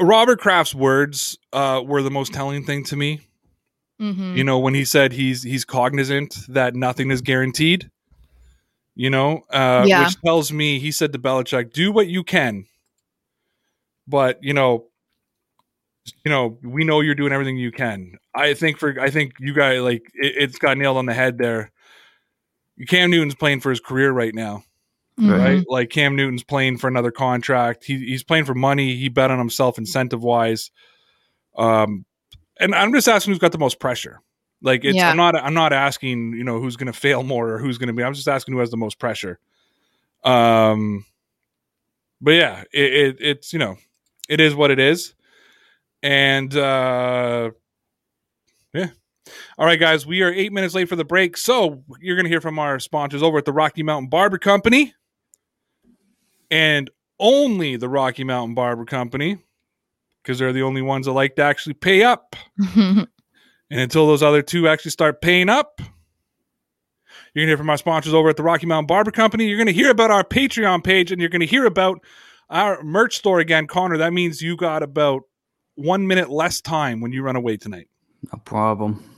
Robert Kraft's words uh, were the most telling thing to me. Mhm. You know, when he said he's he's cognizant that nothing is guaranteed. You know, uh, Yeah. which tells me he said to Belichick, "Do what you can." But you know, you know, we know you're doing everything you can. I think for I think you guys like it, it's got nailed on the head there. Cam Newton's playing for his career right now, Mhm. right? Like Cam Newton's playing for another contract. He, he's playing for money. He bet on himself incentive wise. Um, and I'm just asking who's got the most pressure. Like it's Yeah. I'm not I'm not asking you know who's going to fail more or who's going to be. I'm just asking who has the most pressure. Um, but yeah, it, it it's you know it is what it is, and uh, yeah. All right, guys, we are eight minutes late for the break, so you're going to hear from our sponsors over at the Rocky Mountain Barber Company, and only the Rocky Mountain Barber Company, because they're the only ones that like to actually pay up. And until those other two actually start paying up, you're going to hear from our sponsors over at the Rocky Mountain Barber Company. You're going to hear about our Patreon page and you're going to hear about our merch store again, Connor. That means you got about one minute less time when you run away tonight. No problem.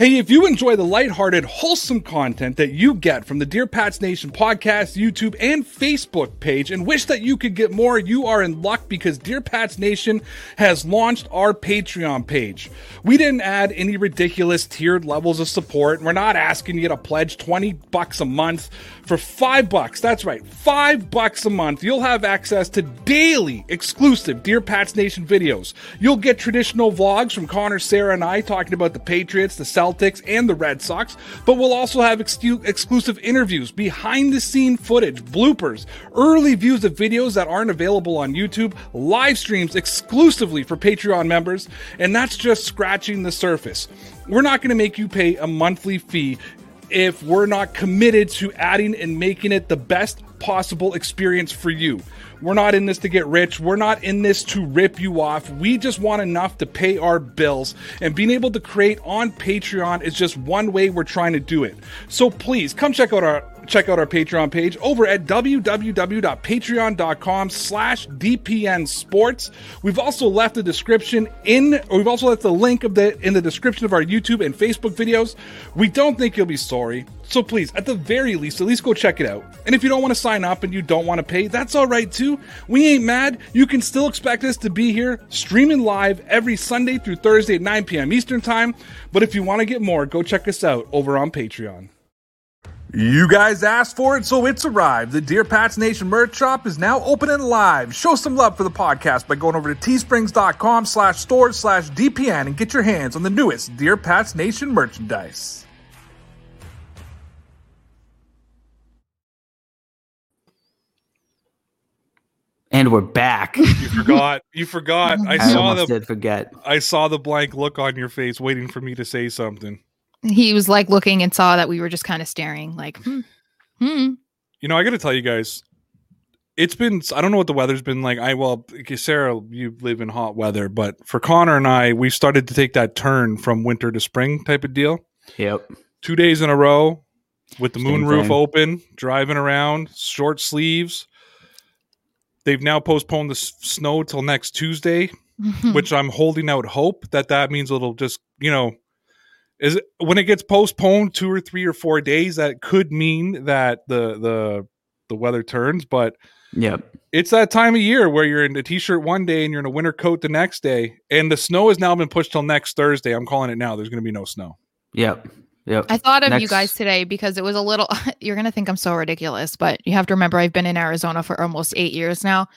Hey, if you enjoy the lighthearted, wholesome content that you get from the Dear Pats Nation podcast, YouTube, and Facebook page and wish that you could get more, you are in luck because Dear Pats Nation has launched our Patreon page. We didn't add any ridiculous tiered levels of support. We're not asking you to pledge 20 bucks a month for 5 bucks. That's right, 5 bucks a month. You'll have access to daily exclusive Dear Pats Nation videos. You'll get traditional vlogs from Connor, Sarah, and I talking about the Patriots, the Celtics, Celtics and the Red Sox, but we'll also have exclusive interviews, behind the scene footage, bloopers, early views of videos that aren't available on YouTube, live streams exclusively for Patreon members, and that's just scratching the surface. We're not going to make you pay a monthly fee if we're not committed to adding and making it the best possible experience for you. We're not in this to get rich. We're not in this to rip you off. We just want enough to pay our bills. And being able to create on Patreon is just one way we're trying to do it. So please come check out our check out our Patreon page over at www.patreon.com slash DPN Sports. We've also left a description in, we've also left the link of the in the description of our YouTube and Facebook videos. We don't think you'll be sorry. So please, at the very least, at least go check it out. And if you don't want to sign up and you don't want to pay, that's all right too. We ain't mad. You can still expect us to be here streaming live every Sunday through Thursday at 9 p.m. Eastern Time. But if you want to get more, go check us out over on Patreon. You guys asked for it, so it's arrived. The Dear Pats Nation merch shop is now open and live. Show some love for the podcast by going over to teesprings.com slash stores slash DPN and get your hands on the newest Dear Pats Nation merchandise. And we're back. You forgot. You forgot. I, I saw the did forget. I saw the blank look on your face waiting for me to say something. He was like looking and saw that we were just kind of staring, like, hmm. hmm. You know, I got to tell you guys, it's been, I don't know what the weather's been like. I, well, Sarah, you live in hot weather, but for Connor and I, we started to take that turn from winter to spring type of deal. Yep. Two days in a row with the Same moonroof thing. open, driving around, short sleeves. They've now postponed the s- snow till next Tuesday, mm-hmm. which I'm holding out hope that that means it'll just, you know, is it, when it gets postponed two or three or four days, that could mean that the the the weather turns. But yeah, it's that time of year where you're in a t-shirt one day and you're in a winter coat the next day, and the snow has now been pushed till next Thursday. I'm calling it now. There's going to be no snow. Yep. Yep. I thought of you guys today because it was a little. You're gonna think I'm so ridiculous, but you have to remember I've been in Arizona for almost eight years now.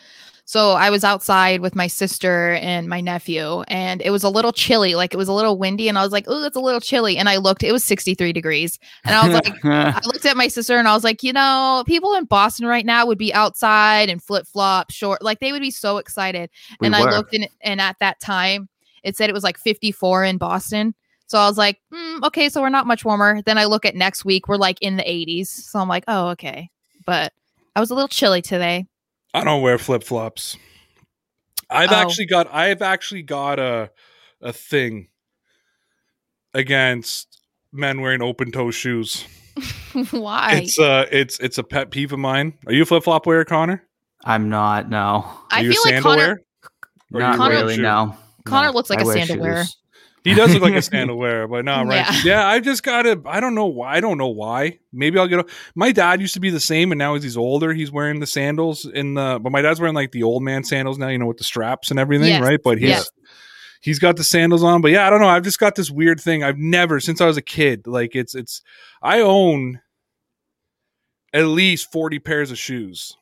So I was outside with my sister and my nephew, and it was a little chilly. Like it was a little windy, and I was like, "Oh, it's a little chilly." And I looked; it was 63 degrees, and I was like, I looked at my sister and I was like, you know, people in Boston right now would be outside and flip flop, short, like they would be so excited. We and were. I looked in, and at that time, it said it was like 54 in Boston. So I was like, mm, okay, so we're not much warmer. Then I look at next week, we're like in the 80s. So I'm like, oh, okay. But I was a little chilly today. I don't wear flip flops. I've Oh. actually got I've actually got a a thing against men wearing open toe shoes. Why? It's uh it's it's a pet peeve of mine. Are you a flip flop wearer, Connor? I'm not. No. Are I you a feel like Connor, wearer? Not really. shoe? No. Connor No. looks like I a wear sandal wearer. Shoes. He does look like a sandal wearer, but not right? Yeah. Yeah, I've just got to. I don't know why. I don't know why. Maybe I'll get. A, my dad used to be the same, and now as he's older, he's wearing the sandals. In the but my dad's wearing like the old man sandals now. You know, with the straps and everything, Yes. right? But he's Yes. he's got the sandals on. But yeah, I don't know. I've just got this weird thing. I've never since I was a kid. Like it's it's. I own at least forty pairs of shoes,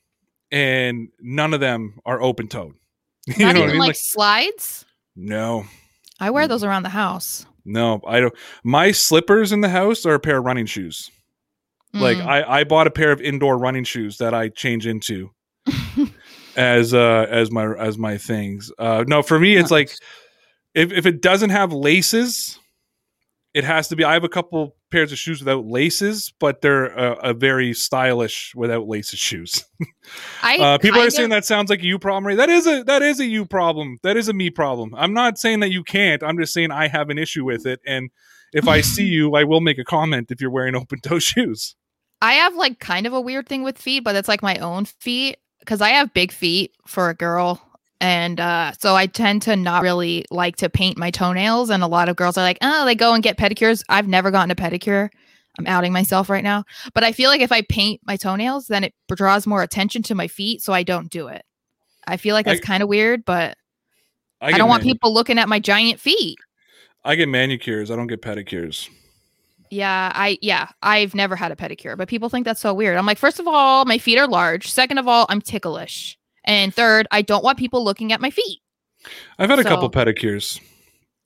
and none of them are open toed. You Not know even I mean? like, Like, slides. no. I wear those around the house. No, I don't. My slippers in the house are a pair of running shoes. Like Mm. I, I bought a pair of indoor running shoes that I change into as uh as my as my things. Uh no, for me it's like if if it doesn't have laces, it has to be. I have a couple pairs of shoes without laces, but they're a, a very stylish without laces shoes. I Uh, people are saying that sounds like a you problem. Right? That is a that is a you problem. That is a me problem. I'm not saying that you can't. I'm just saying I have an issue with it. And if I see you, I will make a comment if you're wearing open toe shoes. I have like kind of a weird thing with feet, but it's like my own feet because I have big feet for a girl. And uh, so I tend to not really like to paint my toenails. And a lot of girls are like, oh, they go and get pedicures. I've never gotten a pedicure. I'm outing myself right now. But I feel like if I paint my toenails, then it draws more attention to my feet. So I don't do it. I feel like that's kind of weird, but I, get don't want mani- people looking at my giant feet. I get manicures. I don't get pedicures. Yeah, I yeah, I've never had a pedicure, but people think that's so weird. I'm like, first of all, my feet are large. Second of all, I'm ticklish. And third, I don't want people looking at my feet. I've had a couple pedicures.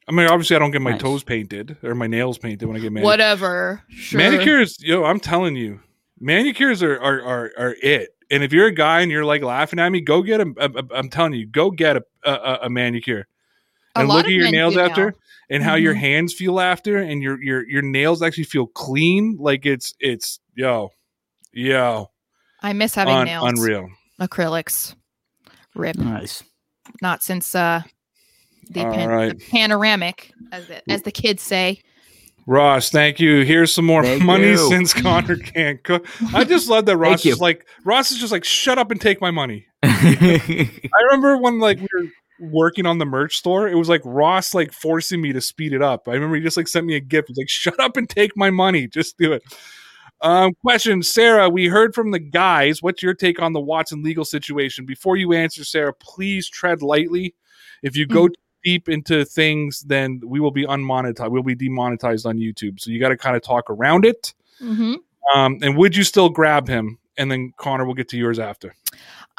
I mean, obviously, I don't get my Nice. toes painted or my nails painted when I get manicures. Whatever. Sure. Manicures, yo, I'm telling you, manicures are are are, are it. And if you're a guy and you're like laughing at me, go get a. a, a I'm telling you, go get a a, a manicure and lot look at your nails do now. after and how your Mhm. hands feel after, and your your your nails actually feel clean. Like it's it's yo, yo, I miss having un- nails. unreal. Acrylics. Rip. Nice. Not since uh the, pan- right. the panoramic, as the, as the kids say. Ross, thank you. Here's some more Thank money you. since Connor can't cook. I just love that Ross is like Ross is just like shut up and take my money. I remember when like we were working on the merch store, it was like Ross like forcing me to speed it up. I remember he just like sent me a gift. He's like, shut up and take my money. Just do it. Um, question, Sarah. We heard from the guys. What's your take on the Watson legal situation? Before you answer, Sarah, please tread lightly. If you go deep into things, then we will be unmonetized. We'll be demonetized on YouTube. So you got to kind of talk around it. hmm Um, and would you still grab him? And then Connor will get to yours after.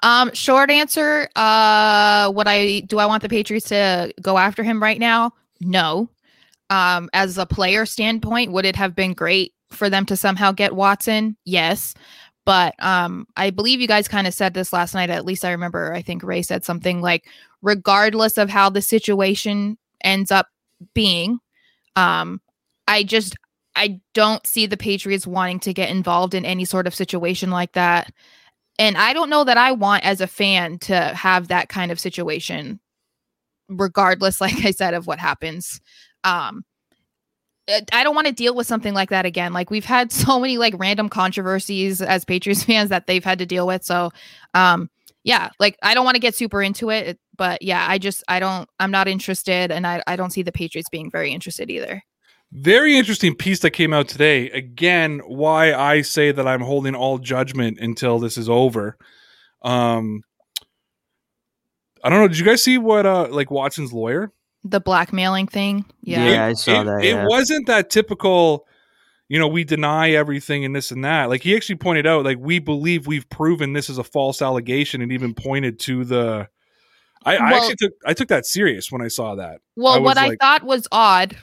Um, short answer. Uh, what I do I want the Patriots to go after him right now? No. Um, as a player standpoint, would it have been great for them to somehow get Watson? Yes. But um, I believe you guys kind of said this last night. At least I remember. I think Ray said something like, regardless of how the situation ends up being, um, I just I don't see the Patriots wanting to get involved in any sort of situation like that. And I don't know that I want as a fan to have that kind of situation, regardless, like I said, of what happens. Um, I don't want to deal with something like that again. Like we've had so many like random controversies as Patriots fans that they've had to deal with. So, um, yeah, like I don't want to get super into it, it- but yeah, I just I don't I'm not interested, and I I don't see the Patriots being very interested either. Very interesting piece that came out today. Again, why I say that I'm holding all judgment until this is over. Um, I don't know. Did you guys see what uh like Watson's lawyer? The blackmailing thing, yeah. Yeah, I saw it, that, It wasn't that typical. You know, we deny everything and this and that. Like he actually pointed out, like we believe we've proven this is a false allegation, and even pointed to the. I, I actually took I took that serious when I saw that. Well, I what was I thought was odd,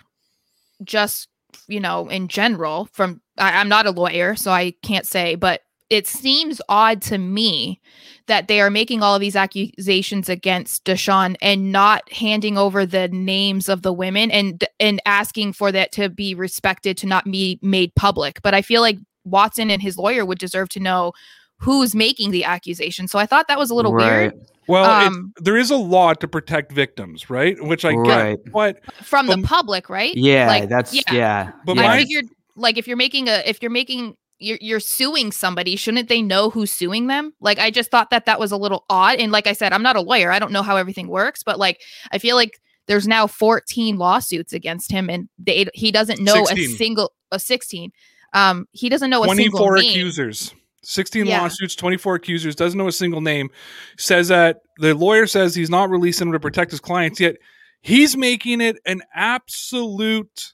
just you know, in general, from I, I'm not a lawyer, so I can't say, but it seems odd to me that they are making all of these accusations against Deshaun and not handing over the names of the women and and asking for that to be respected to not be made public. But I feel like Watson and his lawyer would deserve to know who's making the accusation. So I thought that was a little weird Well, it's- Um, there is a law to protect victims, right? Which I Right. get, but from the Um, public, right? Yeah, Like, that's yeah. yeah. But yeah. my- I figured like if you're making a if you're making you're you're suing somebody, shouldn't they know who's suing them? Like I just thought that that was a little odd. And like I said, I'm not a lawyer. I don't know how everything works, but like I feel like there's now 14 lawsuits against him, and they, he doesn't know 16. a single a 16. Um, he doesn't know a single 24 name. accusers 16 Yeah. lawsuits 24 accusers doesn't know a single name says that the lawyer says he's not releasing them to protect his clients yet he's making it an absolute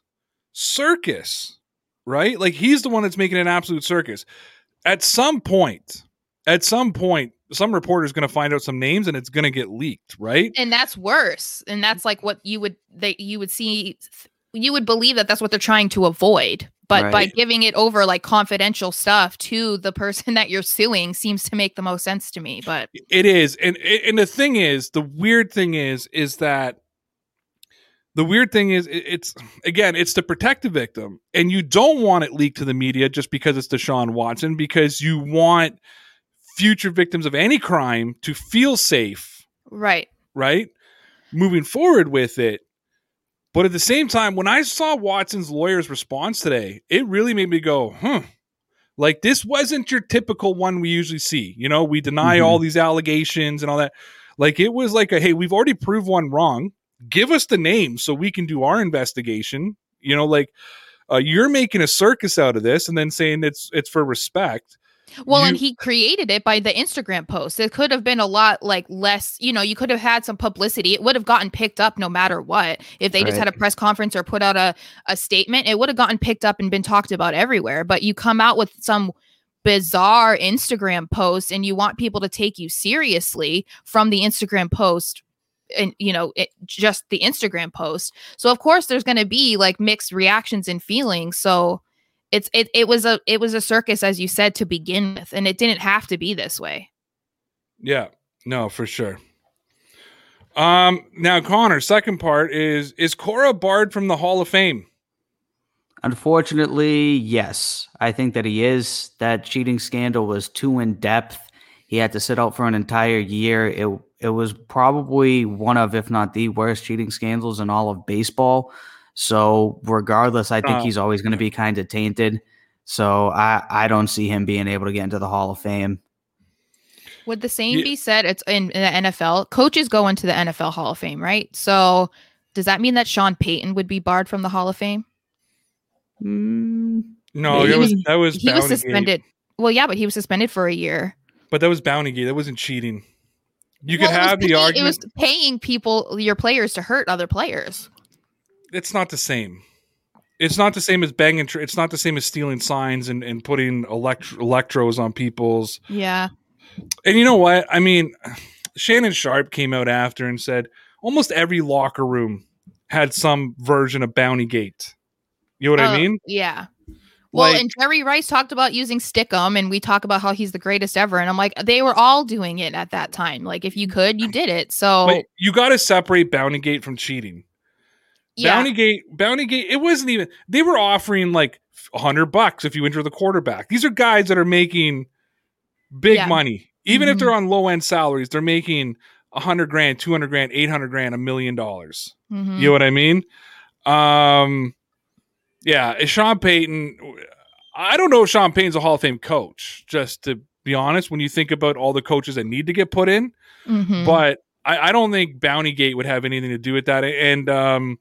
circus right like he's the one that's making an absolute circus at some point at some point some reporter's going to find out some names and it's going to get leaked right and that's worse. And that's like what you would that you would see you would believe that that's what they're trying to avoid. But by giving it over like confidential stuff to the person that you're suing seems to make the most sense to me. But It is, and and the thing is, the weird thing is, is that the weird thing is, it's again, it's to protect the victim, and you don't want it leaked to the media just because it's Deshaun Watson, because you want future victims of any crime to feel safe, right. right? Moving forward with it. But at the same time, when I saw Watson's lawyer's response today, it really made me go, huh. Like this wasn't your typical one we usually see. You know, we deny Mhm. all these allegations and all that. Like it was like a hey, we've already proved one wrong. Give us the name so we can do our investigation. You know, like uh, you're making a circus out of this and then saying it's it's for respect. Well, and he created it by the Instagram post. It could have been a lot like less, you know, you could have had some publicity. It would have gotten picked up no matter what. If they just had a press conference or put out a, a statement, it would have gotten picked up and been talked about everywhere. But you come out with some bizarre Instagram post and you want people to take you seriously from the Instagram post and you know it, just the Instagram post. So of course there's going to be like mixed reactions and feelings. So it's it it was a it was a circus as you said to begin with and it didn't have to be this way. Yeah, no, for sure. Um, now Connor, second part is is Cora barred from the Hall of Fame? Unfortunately, yes. I think that he is. That cheating scandal was too in depth. He had to sit out for an entire year. It it was probably one of, if not the worst cheating scandals in all of baseball. So regardless, I think Oh. he's always going to be kind of tainted. So I I don't see him being able to get into the Hall of Fame. Would the same Yeah. be said it's in, in the NFL? Coaches go into the NFL Hall of Fame, right? So does that mean that Sean Payton would be barred from the Hall of Fame? Mm, No, He that was was- that was He was suspended. Well, yeah, but he was suspended for a year. But that was Bountygate. That wasn't cheating. You Well, could have the argument. It was paying people, your players, to hurt other players. it's not the same. It's not the same as banging. Tr- it's not the same as stealing signs and, and putting elect- electros on people's. Yeah. And you know what? I mean, Shannon Sharpe came out after and said almost every locker room had some version of Bounty Gate. You know what I Oh, mean? Yeah. Well, Like- and Jerry Rice talked about using Stickum, and we talk about how he's the greatest ever. And I'm like, they were all doing it at that time. Like, if you could, you did it. So, you got to separate Bounty Gate from cheating. yeah. Bounty Gate, Bounty Gate, it wasn't even, they were offering like hundred bucks if you enter the quarterback. These are guys that are making big Yeah. money. Even if Mhm. they're on low end salaries, they're making a hundred grand, 200 grand, 800 grand, a million dollars. Mhm. You know what I mean? Um, yeah, is Sean Payton, I don't know if Sean Payton's a Hall of Fame coach, just to be honest, when you think about all the coaches that need to get put in Mhm. but I, I don't think Bounty Gate would have anything to do with that. And um,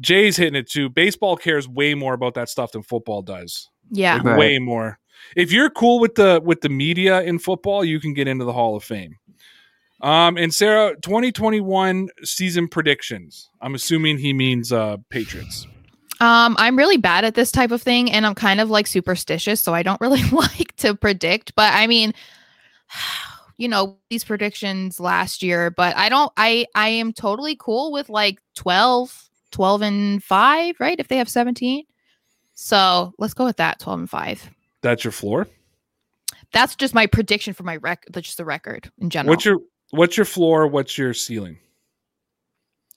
Jay's hitting it too. Baseball cares way more about that stuff than football does. yeah. Like, Right. way more. If you're cool with the with the media in football, you can get into the Hall of Fame. Um, and Sarah, 2021 season predictions. I'm assuming he means uh, Patriots. Um, I'm really bad at this type of thing, and I'm kind of like superstitious, so I don't really like to predict. But I mean, you know, these predictions last year, but I don't. I I am totally cool with like 12, 12 and five, right? If they have 17, so let's go with that, 12 and five. That's your floor. That's just my prediction for my rec. That's just the record in general. What's your what's your floor? What's your ceiling?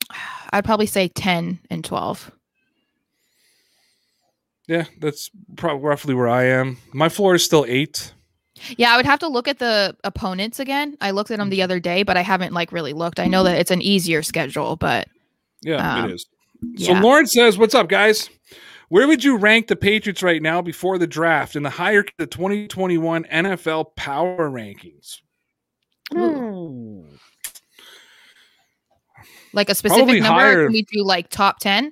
I'd probably say 10 and 12. Yeah, that's probably roughly where I am. My floor is still eight. Yeah, I would have to look at the opponents again. I looked at them the other day, but I haven't like really looked. I know that it's an easier schedule, but Yeah, Um, it is. So yeah. Lauren says, "What's up, guys? Where would you rank the Patriots right now before the draft in the hierarchy of the 2021 NFL Power Rankings?" Ooh. like a specific Probably number. higher. Can we do like top 10?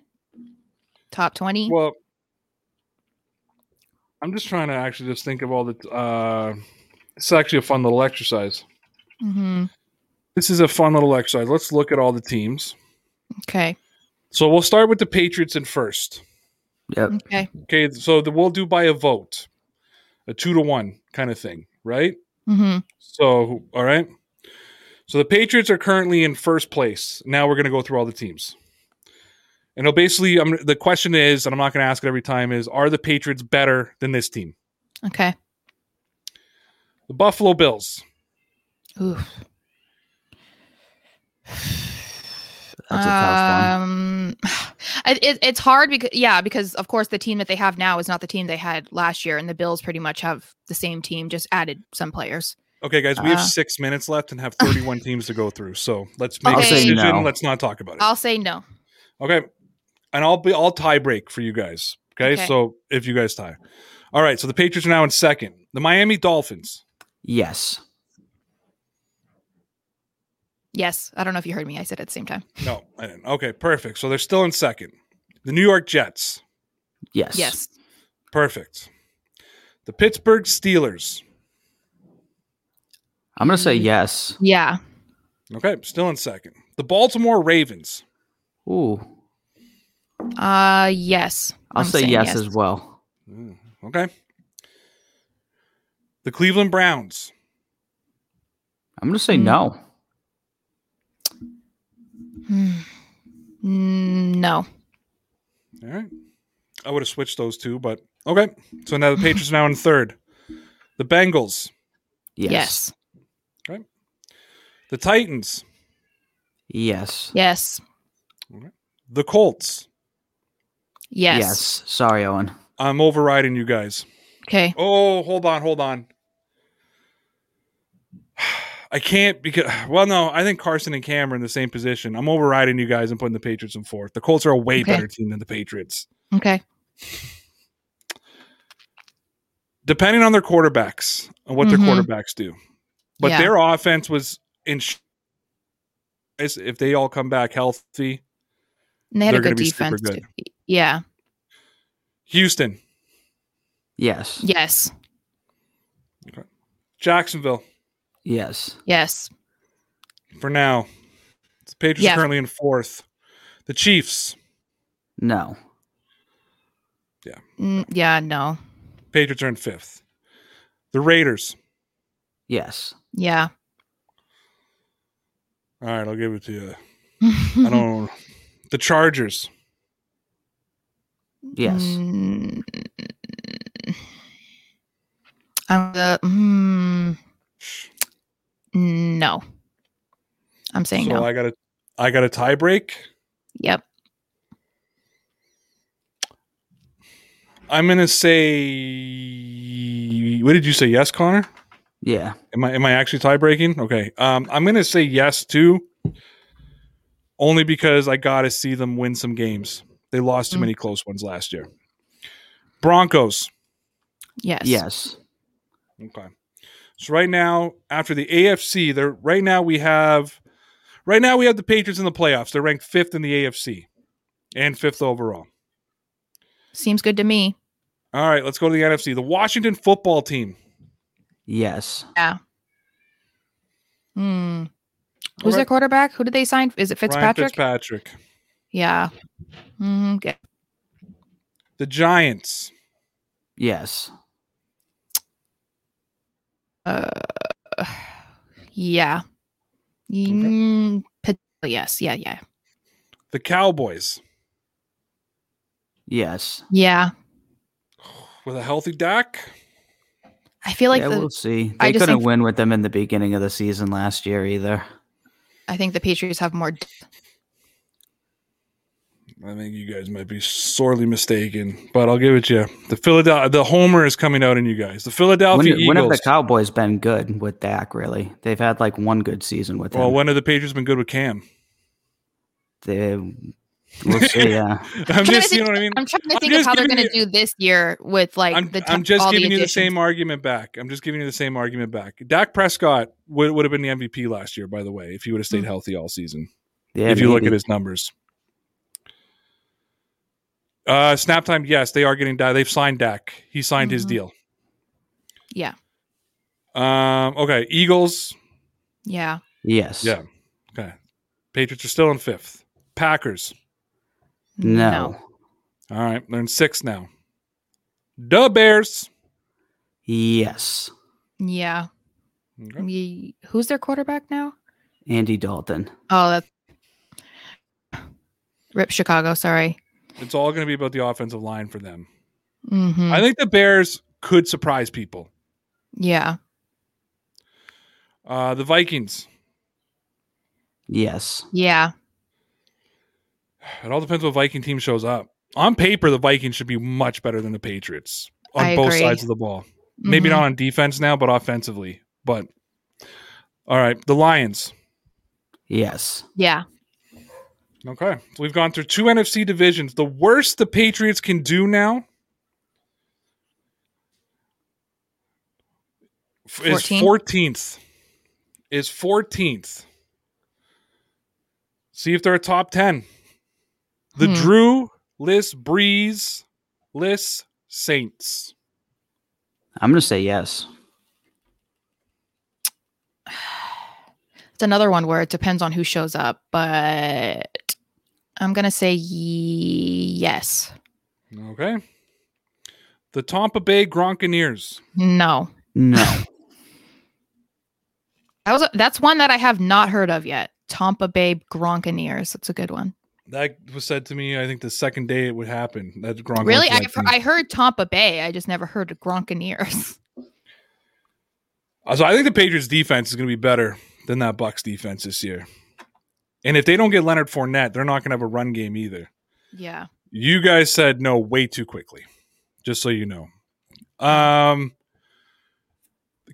Top 20? Well, I'm just trying to actually just think of all the. Uh, it's actually a fun little exercise. hmm This is a fun little exercise. Let's look at all the teams. Okay. So we'll start with the Patriots in first. Yep. Okay. Okay, so the, we'll do by a vote, a two to one kind of thing, right? hmm So, all right. So the Patriots are currently in first place. Now we're going to go through all the teams. And it'll basically, I'm, the question is, and I'm not going to ask it every time, is are the Patriots better than this team? Okay. The Buffalo Bills. Oof. That's a tough. Um, it, it, it's hard because yeah, because of course the team that they have now is not the team they had last year, and the Bills pretty much have the same team, just added some players. Okay, guys, we have Uh. six minutes left and have 31 teams to go through. So let's make I'll a decision. no. Let's not talk about it. I'll say no. Okay. And I'll be I'll tie break for you guys. Okay? Okay. So if you guys tie. All right. So the Patriots are now in second. The Miami Dolphins. Yes. Yes. I don't know if you heard me. I said it at the same time. No, I didn't. Okay, perfect. So they're still in second. The New York Jets. Yes. Yes. Perfect. The Pittsburgh Steelers. I'm gonna say mm-hmm. yes. Yeah. Okay, still in second. The Baltimore Ravens. Ooh. Uh yes. I'll I'm say saying yes, as well. Okay. The Cleveland Browns. I'm gonna say Mm. no. Hmm. Mm, no. All right. I would have switched those two, but okay. So now the Patriots are now in third. The Bengals. Yes. Yes. Okay. The Titans. Yes. Yes. Okay. The Colts. Yes. Yes. Sorry, Owen. I'm overriding you guys. Okay. Oh, hold on, hold on. I can't because well, no, I think Carson and Cam are in the same position. I'm overriding you guys and putting the Patriots in fourth. The Colts are a way Okay. better team than the Patriots. Okay. Depending on their quarterbacks and what Mhm. their quarterbacks do. But Yeah. their offense was in sh- if they all come back healthy. And they had a good be super defense. good. too. Yeah. Houston, Yes. Yes. Jacksonville Yes. Yes. for now. The Patriots Yeah. are currently in fourth. The Chiefs, No. Mm, yeah. No. Patriots are in fifth. The Raiders. Yes. Yeah. All right, I'll give it to you. I don't. The Chargers. Yes. Mm, I'm the. Mm, no. I'm saying So no. I got a, I got a tie break. yep. I'm gonna say. What did you say? Yes, Connor. Yeah. Am I am I actually tie breaking? Okay. Um, I'm gonna say yes too. Only because I gotta see them win some games. They lost too Mm. many close ones last year. Broncos. Yes. Yes. Okay. So right now, after the AFC, they're right now we have right now we have the Patriots in the playoffs. They're ranked fifth in the AFC and fifth overall. Seems good to me. All right, let's go to the NFC. The Washington football team. Yes. Yeah. Hmm. Who's Okay. their quarterback? Who did they sign? Is it Ryan Fitzpatrick? Fitzpatrick. Yeah. Okay. The Giants. Yes. Uh, yeah. Mm, yes. Yeah. Yeah. The Cowboys. Yes. Yeah. With a healthy Dak. I feel like yeah, the, we'll see. I They just couldn't think- win with them in the beginning of the season last year either. I think the Patriots have more. I think you guys might be sorely mistaken, but I'll give it to you. The Philadelphia, the Homer is coming out in you guys. The When, Philadelphia when have the Cowboys been good with Dak? Really, they've had like one good season with him. well, him. when have the Patriots been good with Cam? They, we'll see. Yeah. I'm trying to just, you think- know what I mean. I'm trying to think of how they're going to do this year with like I'm, the. I'm just all giving you the same argument back. I'm just giving you the same argument back. Dak Prescott would, would have been the MVP last year, by the way, if he would have stayed Mm. healthy all season. Yeah. if you look at his numbers. Uh, snap time, yes, they are getting Dak. They've signed Dak. He signed his Mhm. deal. Yeah. Um, okay, Eagles. Yeah. Yes. Yeah. Okay. Patriots are still in fifth. Packers. No. All right, they're in sixth now. The Bears. Yes. Yeah. Okay. Ye- Who's their quarterback now? Andy Dalton. Oh, that. Rip Chicago. Sorry. It's all going to be about the offensive line for them. hmm I think the Bears could surprise people. yeah. Uh, the Vikings. Yes. Yeah. It all depends what Viking team shows up. On paper, the Vikings should be much better than the Patriots on I both agree. sides of the ball. Maybe Mhm. not on defense now, but offensively. But all right, the Lions. Yes. Yeah. Okay, so we've gone through two NFC divisions. The worst the Patriots can do now f- is 14th? fourteenth. Is fourteenth. See if they're a top 10. The Hmm. Drew, List, Brees, List, Saints. I'm going to say yes. It's another one where it depends on who shows up, but I'm gonna say ye- yes. Okay. The Tampa Bay Gronkaneers. No. No. That was that's one that I have not heard of yet. Tampa Bay Gronkaneers. That's a good one. That was said to me, I think, the second day it would happen. That Gronk Really, I've, I heard Tampa Bay. I just never heard of Gronkaneers. Uh, So I think the Patriots defense is going to be better than that Bucks defense this year. And if they don't get Leonard Fournette, they're not going to have a run game either. yeah. You guys said no way too quickly, just so you know. Um,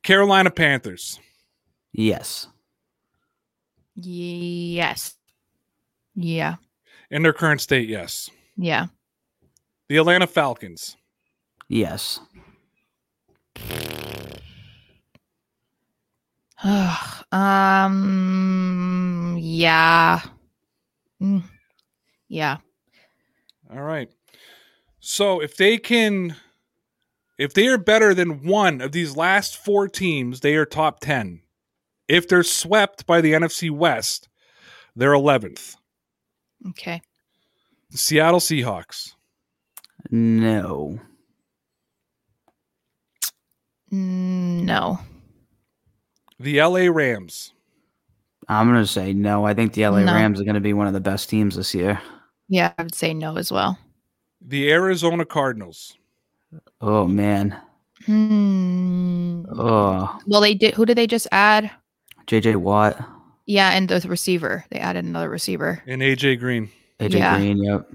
Carolina Panthers. yes. Yes. Yeah. In their current state, yes. Yeah. The Atlanta Falcons. Yes. um. Yeah. Mm, yeah. All right. So if they can, if they are better than one of these last four teams, they are top 10. If they're swept by the NFC West, they're 11th. Okay. The Seattle Seahawks. No. Mm, No. The LA Rams. I'm going to say no. I think the LA No. Rams are going to be one of the best teams this year. Yeah, I would say no as well. The Arizona Cardinals. Oh, man. Hmm. Oh, Well, they did. Who did they just add? JJ Watt, Yeah, and the receiver. They added another receiver. And AJ Green. AJ Yeah. Green. Yep.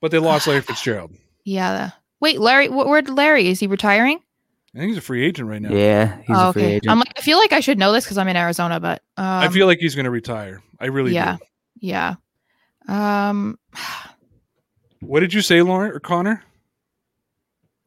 But they lost Larry Fitzgerald. Yeah. Wait, Larry. Where'd Larry? Is he retiring? I think he's a free agent right now. Yeah, he's Oh, a free agent. I'm like, I feel like I should know this because I'm in Arizona, but um, I feel like he's going to retire. I really yeah. do. yeah. Um, What did you say, Lauren or Connor?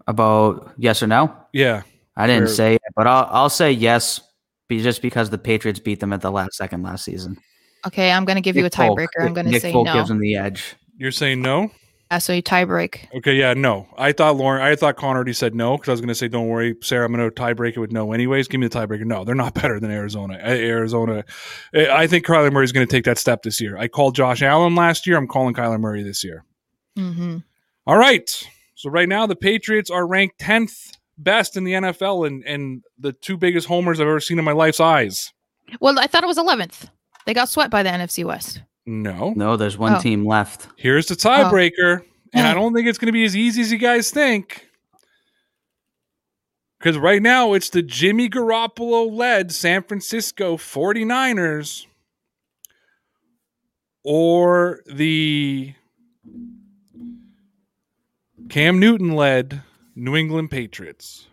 About yes or no? Yeah. I didn't Or- say it, but I'll I'll say yes, be just because the Patriots beat them at the last second last season. okay, I'm gonna give you a Nick Folk- tiebreaker. I'm gonna Nick say Folk no. gives them the edge. You're saying no? Yeah, so you tie break. Okay, yeah, no. I thought Lauren, I thought Connor already said no because I was going to say, don't worry, Sarah, I'm going to tiebreak it with no anyways. Give me the tiebreaker. No, they're not better than Arizona. Arizona, I think Kyler Murray's going to take that step this year. I called Josh Allen last year. I'm calling Kyler Murray this year. Mm-hmm. All right. So right now the Patriots are ranked 10th best in the NFL and, and the two biggest homers I've ever seen in my life's eyes. Well, I thought it was 11th. They got swept by the NFC West. No. No, there's one Oh. team left. Here's the oh. tiebreaker. And I Oh. don't think it's going to be as easy as you guys think. Because right now it's the Jimmy Garoppolo led San Francisco 49ers or the Cam Newton led New England Patriots.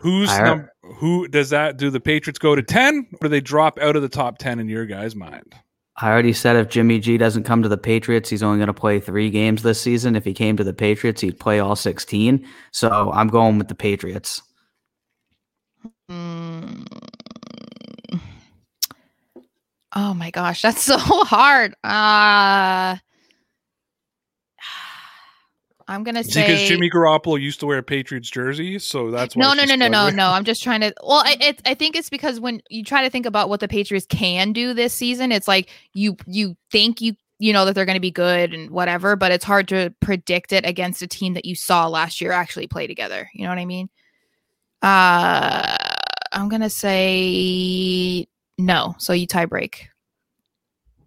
Who's I- num- who does that do the Patriots go to 10 or do they drop out of the top 10 in your guys' mind? I already said if Jimmy G doesn't come to the Patriots, he's only going to play three games this season. If he came to the Patriots, he'd play all 16. So I'm going with the Patriots. Mm. Oh my gosh, that's so hard. Uh I'm gonna say because Jimmy Garoppolo used to wear a Patriots jersey, so that's why no, no, no, no, no, no. I'm just trying to. Well, I, it, I think it's because when you try to think about what the Patriots can do this season, it's like you you think you you know that they're going to be good and whatever, but it's hard to predict it against a team that you saw last year actually play together. You know what I mean? Uh, I'm gonna say no. So you tie break.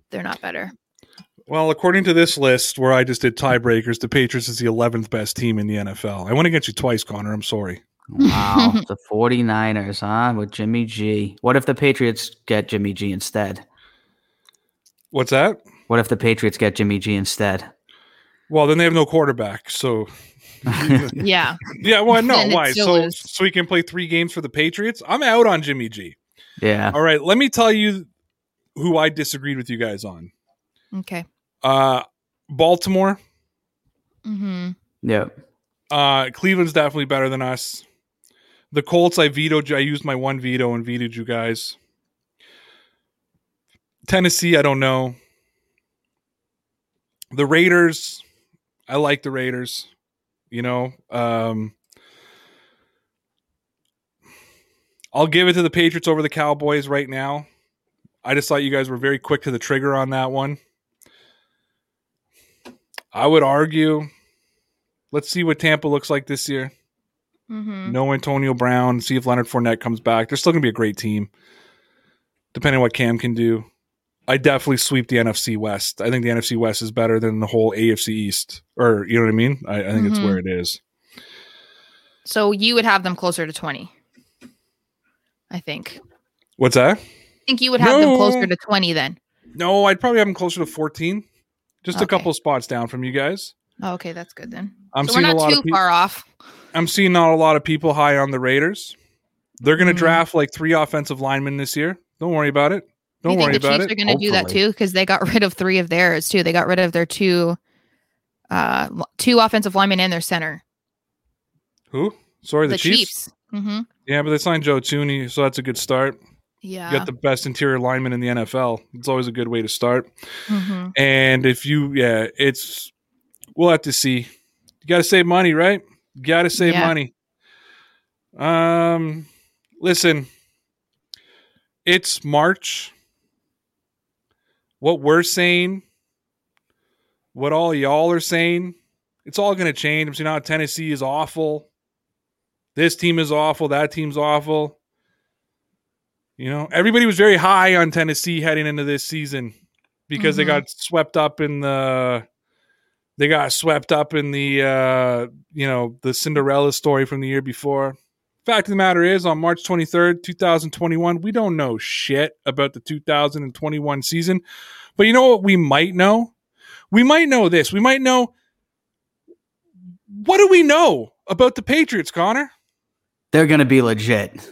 They're not better. Well, according to this list where I just did tiebreakers, the Patriots is the 11th best team in the NFL. I went against you twice, Connor. I'm sorry. Wow. the 49ers, huh? With Jimmy G. What if the Patriots get Jimmy G instead? What's that? What if the Patriots get Jimmy G instead? Well, then they have no quarterback. So, Yeah. yeah, well, no, why? So, lose. so we can play three games for the Patriots? I'm out on Jimmy G. yeah. All right, let me tell you who I disagreed with you guys on. Okay. Uh, Baltimore, Mm-hmm. Yep. uh, Cleveland's definitely better than us. The Colts, I vetoed. I used my one veto and vetoed you guys. Tennessee, I don't know. The Raiders, I like the Raiders. You know, um, I'll give it to the Patriots over the Cowboys right now. I just thought you guys were very quick to the trigger on that one. I would argue. Let's see what Tampa looks like this year. Mm-hmm. No Antonio Brown. See if Leonard Fournette comes back. They're still going to be a great team, depending on what Cam can do. I definitely sweep the NFC West. I think the NFC West is better than the whole AFC East, or you know what I mean. I, I think it's Mhm. where it is. So you would have them closer to 20. I think. What's that? I think you would have them closer to 20 then. No, I'd probably have them closer to fourteen, just a couple spots down from you guys. Oh, okay, that's good then. I'm so we're seeing a not lot too of people. far off. I'm seeing not a lot of people high on the Raiders. They're going to Mhm. draft like three offensive linemen this year. Don't worry about it. Don't Do you worry the about Chiefs it. are going to do that too? Because they got rid of three of theirs too. They got rid of their two, uh, two offensive linemen and their center. Who? Sorry, the, the Chiefs. Chiefs. Mm-hmm. Yeah, but they signed Joe Thuney, so that's a good start. Yeah. You got the best interior lineman in the NFL. It's always a good way to start. hmm And if you, yeah, it's we'll have to see. You got to save money, right? You got to save Yeah. money. Um, listen, it's March. What we're saying, what all y'all are saying, it's all going to change. I'm saying now Tennessee is awful. This team is awful. That team's awful. You know, everybody was very high on Tennessee heading into this season because they Mhm. got swept up in the they got swept up in the uh you know the Cinderella story from the year before. Fact of the matter is on March 23rd, 2021, we don't know shit about the 2021 season. But you know what we might know? We might know this. We might know what do we know about the Patriots, Connor? They're going to be legit.